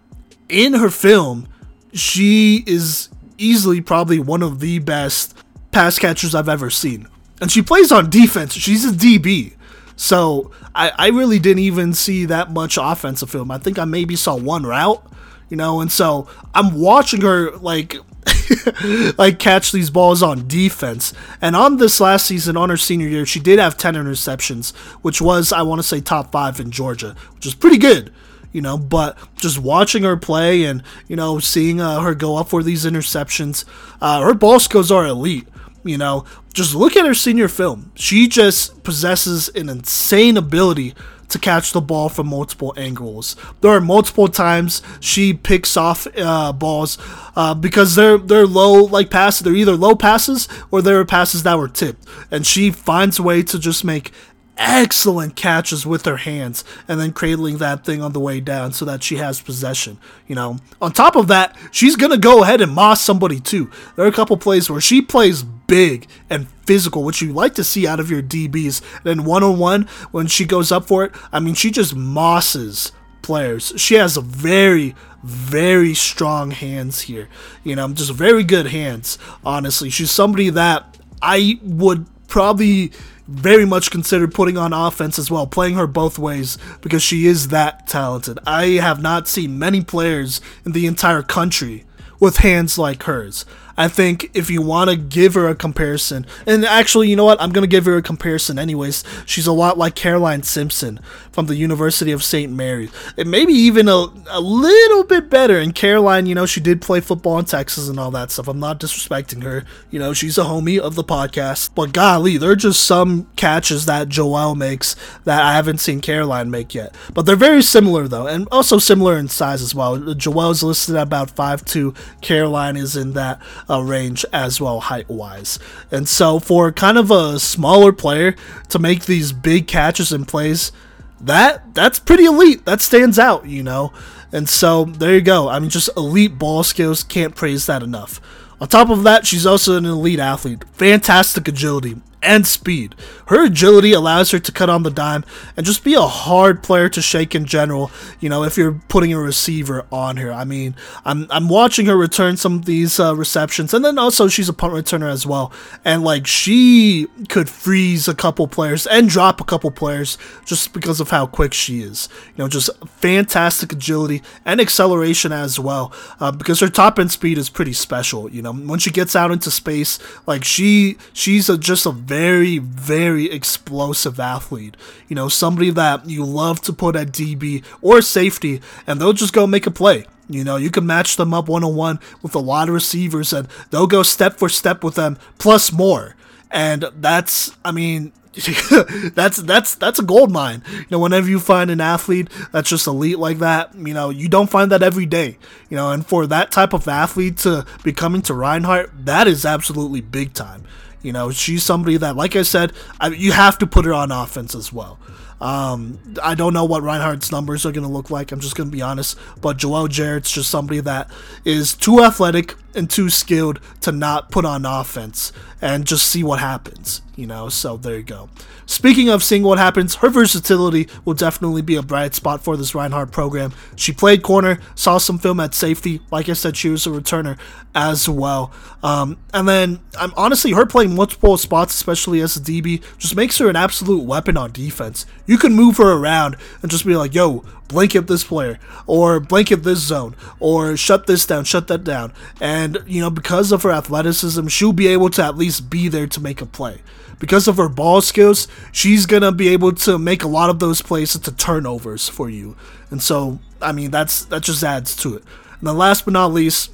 in her film, she is easily probably one of the best pass catchers I've ever seen. And she plays on defense. She's a DB. So I, I really didn't even see that much offensive film. I think I maybe saw one route, you know, and so I'm watching her like like catch these balls on defense. And on this last season, on her senior year, she did have 10 interceptions, which was, I want to say, top five in Georgia, which is pretty good. You know, but just watching her play and you know seeing uh, her go up for these interceptions, uh, her ball skills are elite. You know, just look at her senior film. She just possesses an insane ability to catch the ball from multiple angles. There are multiple times she picks off uh, balls uh, because they're they're low like passes. They're either low passes or they're passes that were tipped, and she finds a way to just make excellent catches with her hands and then cradling that thing on the way down so that she has possession. You know, on top of that, she's gonna go ahead and moss somebody too. There are a couple plays where she plays big and physical, which you like to see out of your DBs. And then one on one, when she goes up for it, I mean, she just mosses players. She has a very, very strong hands here. You know, just very good hands, honestly. She's somebody that I would probably very much considered putting on offense as well, playing her both ways because she is that talented. I have not seen many players in the entire country with hands like hers. I think if you want to give her a comparison, and actually, you know what? I'm going to give her a comparison anyways. She's a lot like Caroline Simpson from the University of St. Mary's. And maybe even a, a little bit better. And Caroline, you know, she did play football in Texas and all that stuff. I'm not disrespecting her. You know, she's a homie of the podcast. But golly, there are just some catches that Joelle makes that I haven't seen Caroline make yet. But they're very similar, though, and also similar in size as well. Joelle's listed at about 5'2. Caroline is in that uh, range as well, height wise. And so, for kind of a smaller player to make these big catches and plays, that that's pretty elite. That stands out, you know. And so there you go. I mean, just elite ball skills. Can't praise that enough. On top of that, she's also an elite athlete. Fantastic agility and speed. Her agility allows her to cut on the dime and just be a hard player to shake in general, you know, if you're putting a receiver on her. I mean, I'm, I'm watching her return some of these uh, receptions, and then also she's a punt returner as well. And, like, she could freeze a couple players and drop a couple players just because of how quick she is. You know, just fantastic agility and acceleration as well, uh, because her top end speed is pretty special. You know, when she gets out into space, like, she she's a, just a very, very very explosive athlete. You know, somebody that you love to put at DB or safety, and they'll just go make a play. You know, you can match them up one on one with a lot of receivers, and they'll go step for step with them, plus more. And that's, I mean, that's that's that's a gold mine. You know, whenever you find an athlete that's just elite like that, you know, you don't find that every day. You know, and for that type of athlete to be coming to Reinhardt, that is absolutely big time. You know, she's somebody that, like I said, I, you have to put her on offense as well. Um, I don't know what Reinhardt's numbers are going to look like. I'm just going to be honest. But Joelle Jarrett's just somebody that is too athletic and too skilled to not put on offense and just see what happens. You know, so there you go. Speaking of seeing what happens, her versatility will definitely be a bright spot for this Reinhardt program. She played corner, saw some film at safety. Like I said, she was a returner as well. Um, and then, I'm honestly, her playing multiple spots, especially as a DB, just makes her an absolute weapon on defense. You can move her around and just be like, yo, blanket this player, or blanket this zone, or shut this down, shut that down. And, you know, because of her athleticism, she'll be able to at least be there to make a play because of her ball skills, she's gonna be able to make a lot of those plays into turnovers for you. And so, I mean, that's that just adds to it. And then last but not least,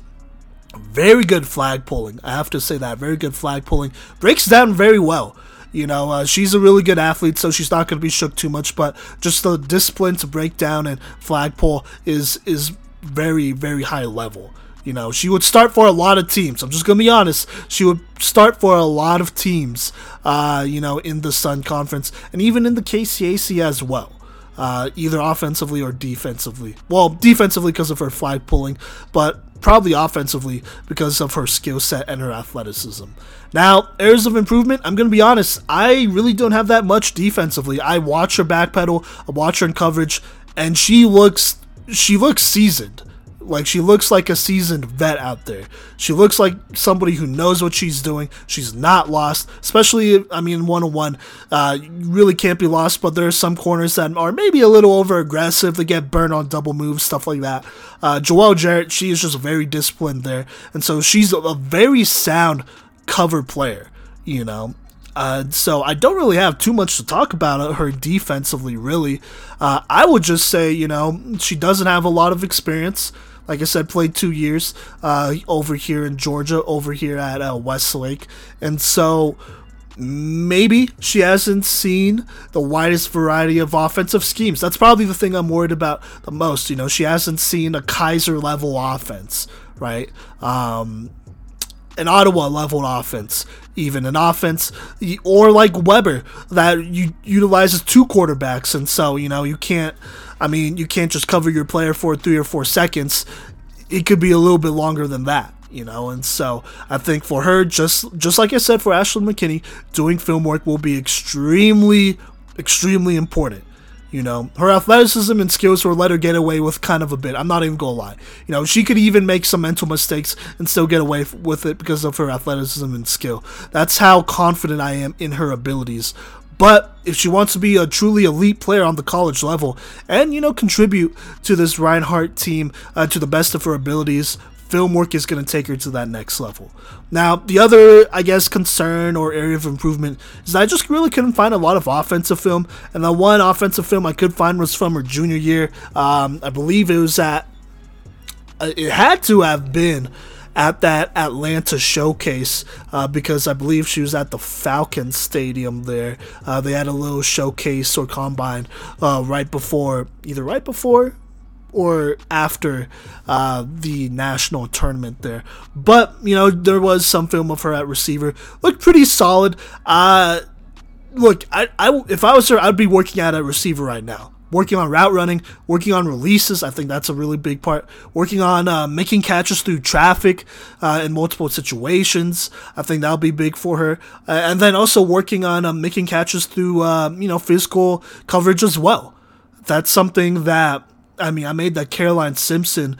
very good flag pulling. I have to say that very good flag pulling breaks down very well. You know, uh, she's a really good athlete, so she's not going to be shook too much. But just the discipline to break down and flag pull is is very very high level. You know, she would start for a lot of teams. I'm just gonna be honest. She would start for a lot of teams. Uh, you know, in the Sun Conference and even in the KCAC as well. Uh, either offensively or defensively. Well, defensively because of her flag pulling, but probably offensively because of her skill set and her athleticism. Now, areas of improvement, I'm going to be honest, I really don't have that much defensively. I watch her backpedal, I watch her in coverage, and she looks she looks seasoned. Like she looks like a seasoned vet out there. She looks like somebody who knows what she's doing. She's not lost, especially I mean one on one. Really can't be lost, but there are some corners that are maybe a little over aggressive. They get burned on double moves, stuff like that. Uh, Joelle Jarrett, she is just very disciplined there, and so she's a, a very sound cover player. You know, uh, so I don't really have too much to talk about her defensively, really. Uh, I would just say, you know, she doesn't have a lot of experience. Like I said, played two years uh, over here in Georgia, over here at uh, Westlake, and so maybe she hasn't seen the widest variety of offensive schemes. That's probably the thing I'm worried about the most. You know, she hasn't seen a Keiser level offense, right? Um, an Ottawa level offense, even an offense, or like Webber that you utilizes two quarterbacks, and so you know you can't. I mean, you can't just cover your player for three or four seconds. It could be a little bit longer than that, you know. And so I think for her, just just like I said for Ashlyn McKinney, doing film work will be extremely, extremely important. You know, her athleticism and skills will let her get away with kind of a bit. I'm not even gonna lie. You know, she could even make some mental mistakes and still get away with it because of her athleticism and skill. That's how confident I am in her abilities. But if she wants to be a truly elite player on the college level and, you know, contribute to this Reinhardt team uh, to the best of her abilities, film work is going to take her to that next level. Now, the other, I guess, concern or area of improvement is I just really couldn't find a lot of offensive film, and the one offensive film I could find was from her junior year. Um, I believe it was at, uh, it had to have been at that Atlanta showcase uh, because I believe she was at the Falcon Stadium there. Uh, they had a little showcase or combine uh, right before, either right before or after uh, the national tournament there. But, you know, there was some film of her at receiver. Looked pretty solid. Uh, look, I, I, if I was her, I'd be working out at a receiver right now. Working on route running, working on releases. I think that's a really big part. Working on uh, making catches through traffic uh, in multiple situations. I think that'll be big for her. Uh, and then also working on uh, making catches through uh, you know physical coverage as well. That's something that I mean I made that Caroline Simpson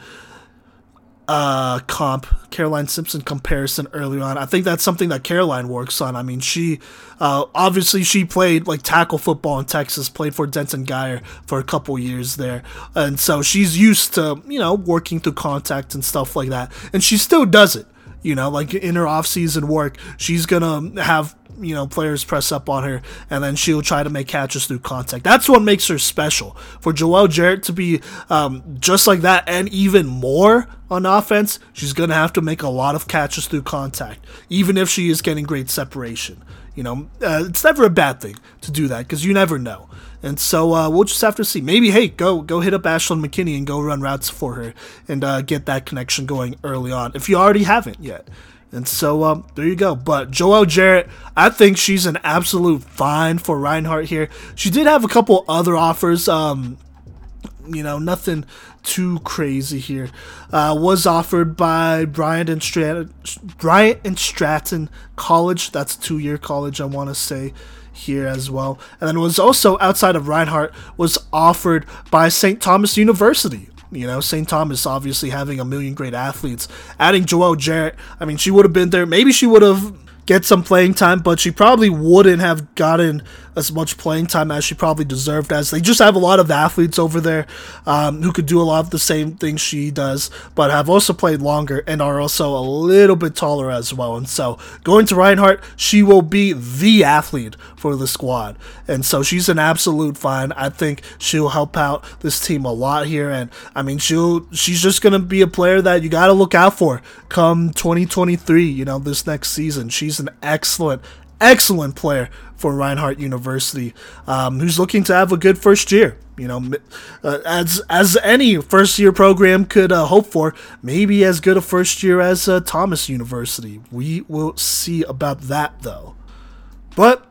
uh, comp, Caroline Simpson comparison earlier on. I think that's something that Caroline works on. I mean, she uh, obviously she played like tackle football in Texas, played for Denton Guyer for a couple years there, and so she's used to you know working through contact and stuff like that, and she still does it. You know, like in her off-season work, she's gonna have you know players press up on her and then she'll try to make catches through contact that's what makes her special for joelle jarrett to be um, just like that and even more on offense she's gonna have to make a lot of catches through contact even if she is getting great separation you know uh, it's never a bad thing to do that because you never know and so uh, we'll just have to see. Maybe hey, go go hit up Ashlyn McKinney and go run routes for her and uh, get that connection going early on if you already haven't yet. And so um, there you go. But Joelle Jarrett, I think she's an absolute fine for Reinhardt here. She did have a couple other offers. Um, you know, nothing too crazy here. Uh, was offered by Bryant and Stratton, Bryant and Stratton College. That's two-year college, I want to say here as well. And then was also outside of Reinhardt was offered by St. Thomas University. You know, St. Thomas obviously having a million great athletes. Adding Joelle Jarrett, I mean, she would have been there. Maybe she would have get some playing time, but she probably wouldn't have gotten as much playing time as she probably deserved. As they just have a lot of athletes over there um, who could do a lot of the same things she does, but have also played longer and are also a little bit taller as well. And so going to Reinhardt, she will be the athlete for the squad, and so she's an absolute fine. I think she'll help out this team a lot here, and I mean she'll she's just gonna be a player that you got to look out for come 2023. You know this next season. She's an excellent excellent player for Reinhardt University, um, who's looking to have a good first year. You know, uh, as as any first year program could uh, hope for, maybe as good a first year as uh, Thomas University. We will see about that though. But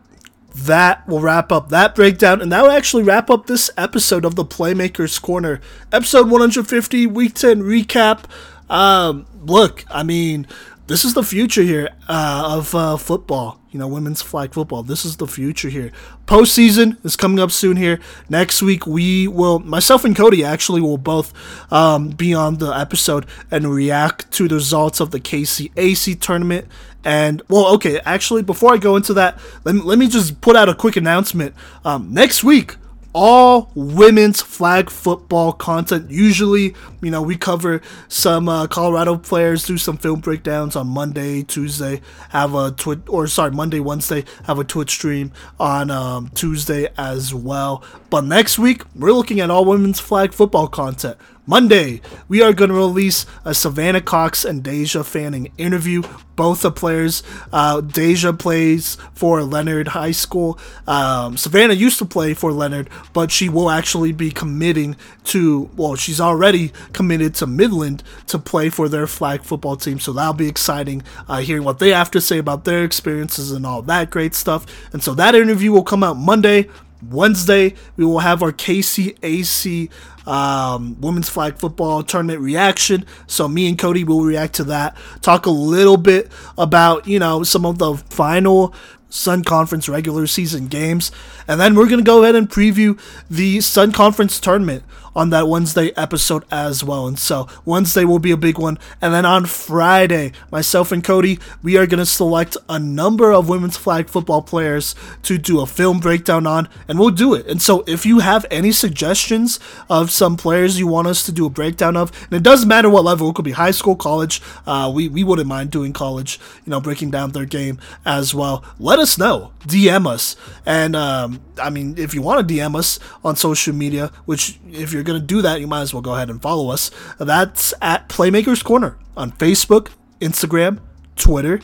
that will wrap up that breakdown, and that will actually wrap up this episode of the Playmakers Corner, episode 150, week 10 recap. Um, look, I mean, this is the future here uh, of uh, football. You know, women's flag football. This is the future here. Postseason is coming up soon here. Next week, we will, myself and Cody actually will both um, be on the episode and react to the results of the KCAC tournament. And, well, okay, actually, before I go into that, let me, let me just put out a quick announcement. Um, next week, all women's flag football content. Usually, you know, we cover some uh, Colorado players, do some film breakdowns on Monday, Tuesday, have a Twitch, or sorry, Monday, Wednesday, have a Twitch stream on um, Tuesday as well. But next week, we're looking at all women's flag football content. Monday, we are going to release a Savannah Cox and Deja Fanning interview. Both the players, uh, Deja plays for Leonard High School. Um, Savannah used to play for Leonard, but she will actually be committing to, well, she's already committed to Midland to play for their flag football team. So that'll be exciting uh, hearing what they have to say about their experiences and all that great stuff. And so that interview will come out Monday. Wednesday, we will have our KCAC um, women's flag football tournament reaction. So me and Cody will react to that. Talk a little bit about you know some of the final Sun Conference regular season games. And then we're to go ahead and preview the Sun Conference tournament on that Wednesday episode as well. And so Wednesday will be a big one. And then on Friday, myself and Cody, we are going to select a number of women's flag football players to do a film breakdown on, and we'll do it. And so if you have any suggestions of some players you want us to do a breakdown of, and it doesn't matter what level, it could be high school, college, uh, we, we wouldn't mind doing college, you know, breaking down their game as well. Let us know. DM us. And, um, I mean, if you want to DM us on social media, which if you're going to do that, you might as well go ahead and follow us. That's at Playmakers Corner on Facebook, Instagram, Twitter,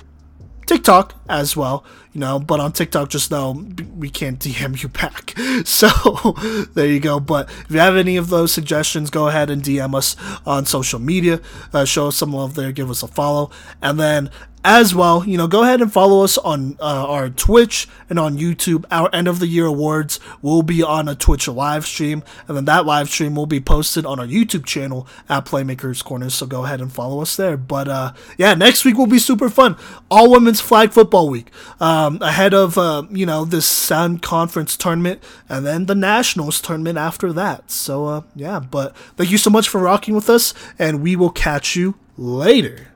TikTok as well. you know, but on TikTok, just know we can't DM you back. So there you go. But if you have any of those suggestions, go ahead and DM us on social media. Uh, show us some love there. Give us a follow. And then as well, you know, go ahead and follow us on uh, our Twitch and on YouTube. Our end of the year awards will be on a Twitch live stream, and then that live stream will be posted on our YouTube channel at Playmakers Corner. So go ahead and follow us there. But uh, yeah, next week will be super fun. All Women's Flag Football Week um, ahead of uh, you know this Sun Conference tournament, and then the Nationals tournament after that. So uh, yeah, but thank you so much for rocking with us, and we will catch you later.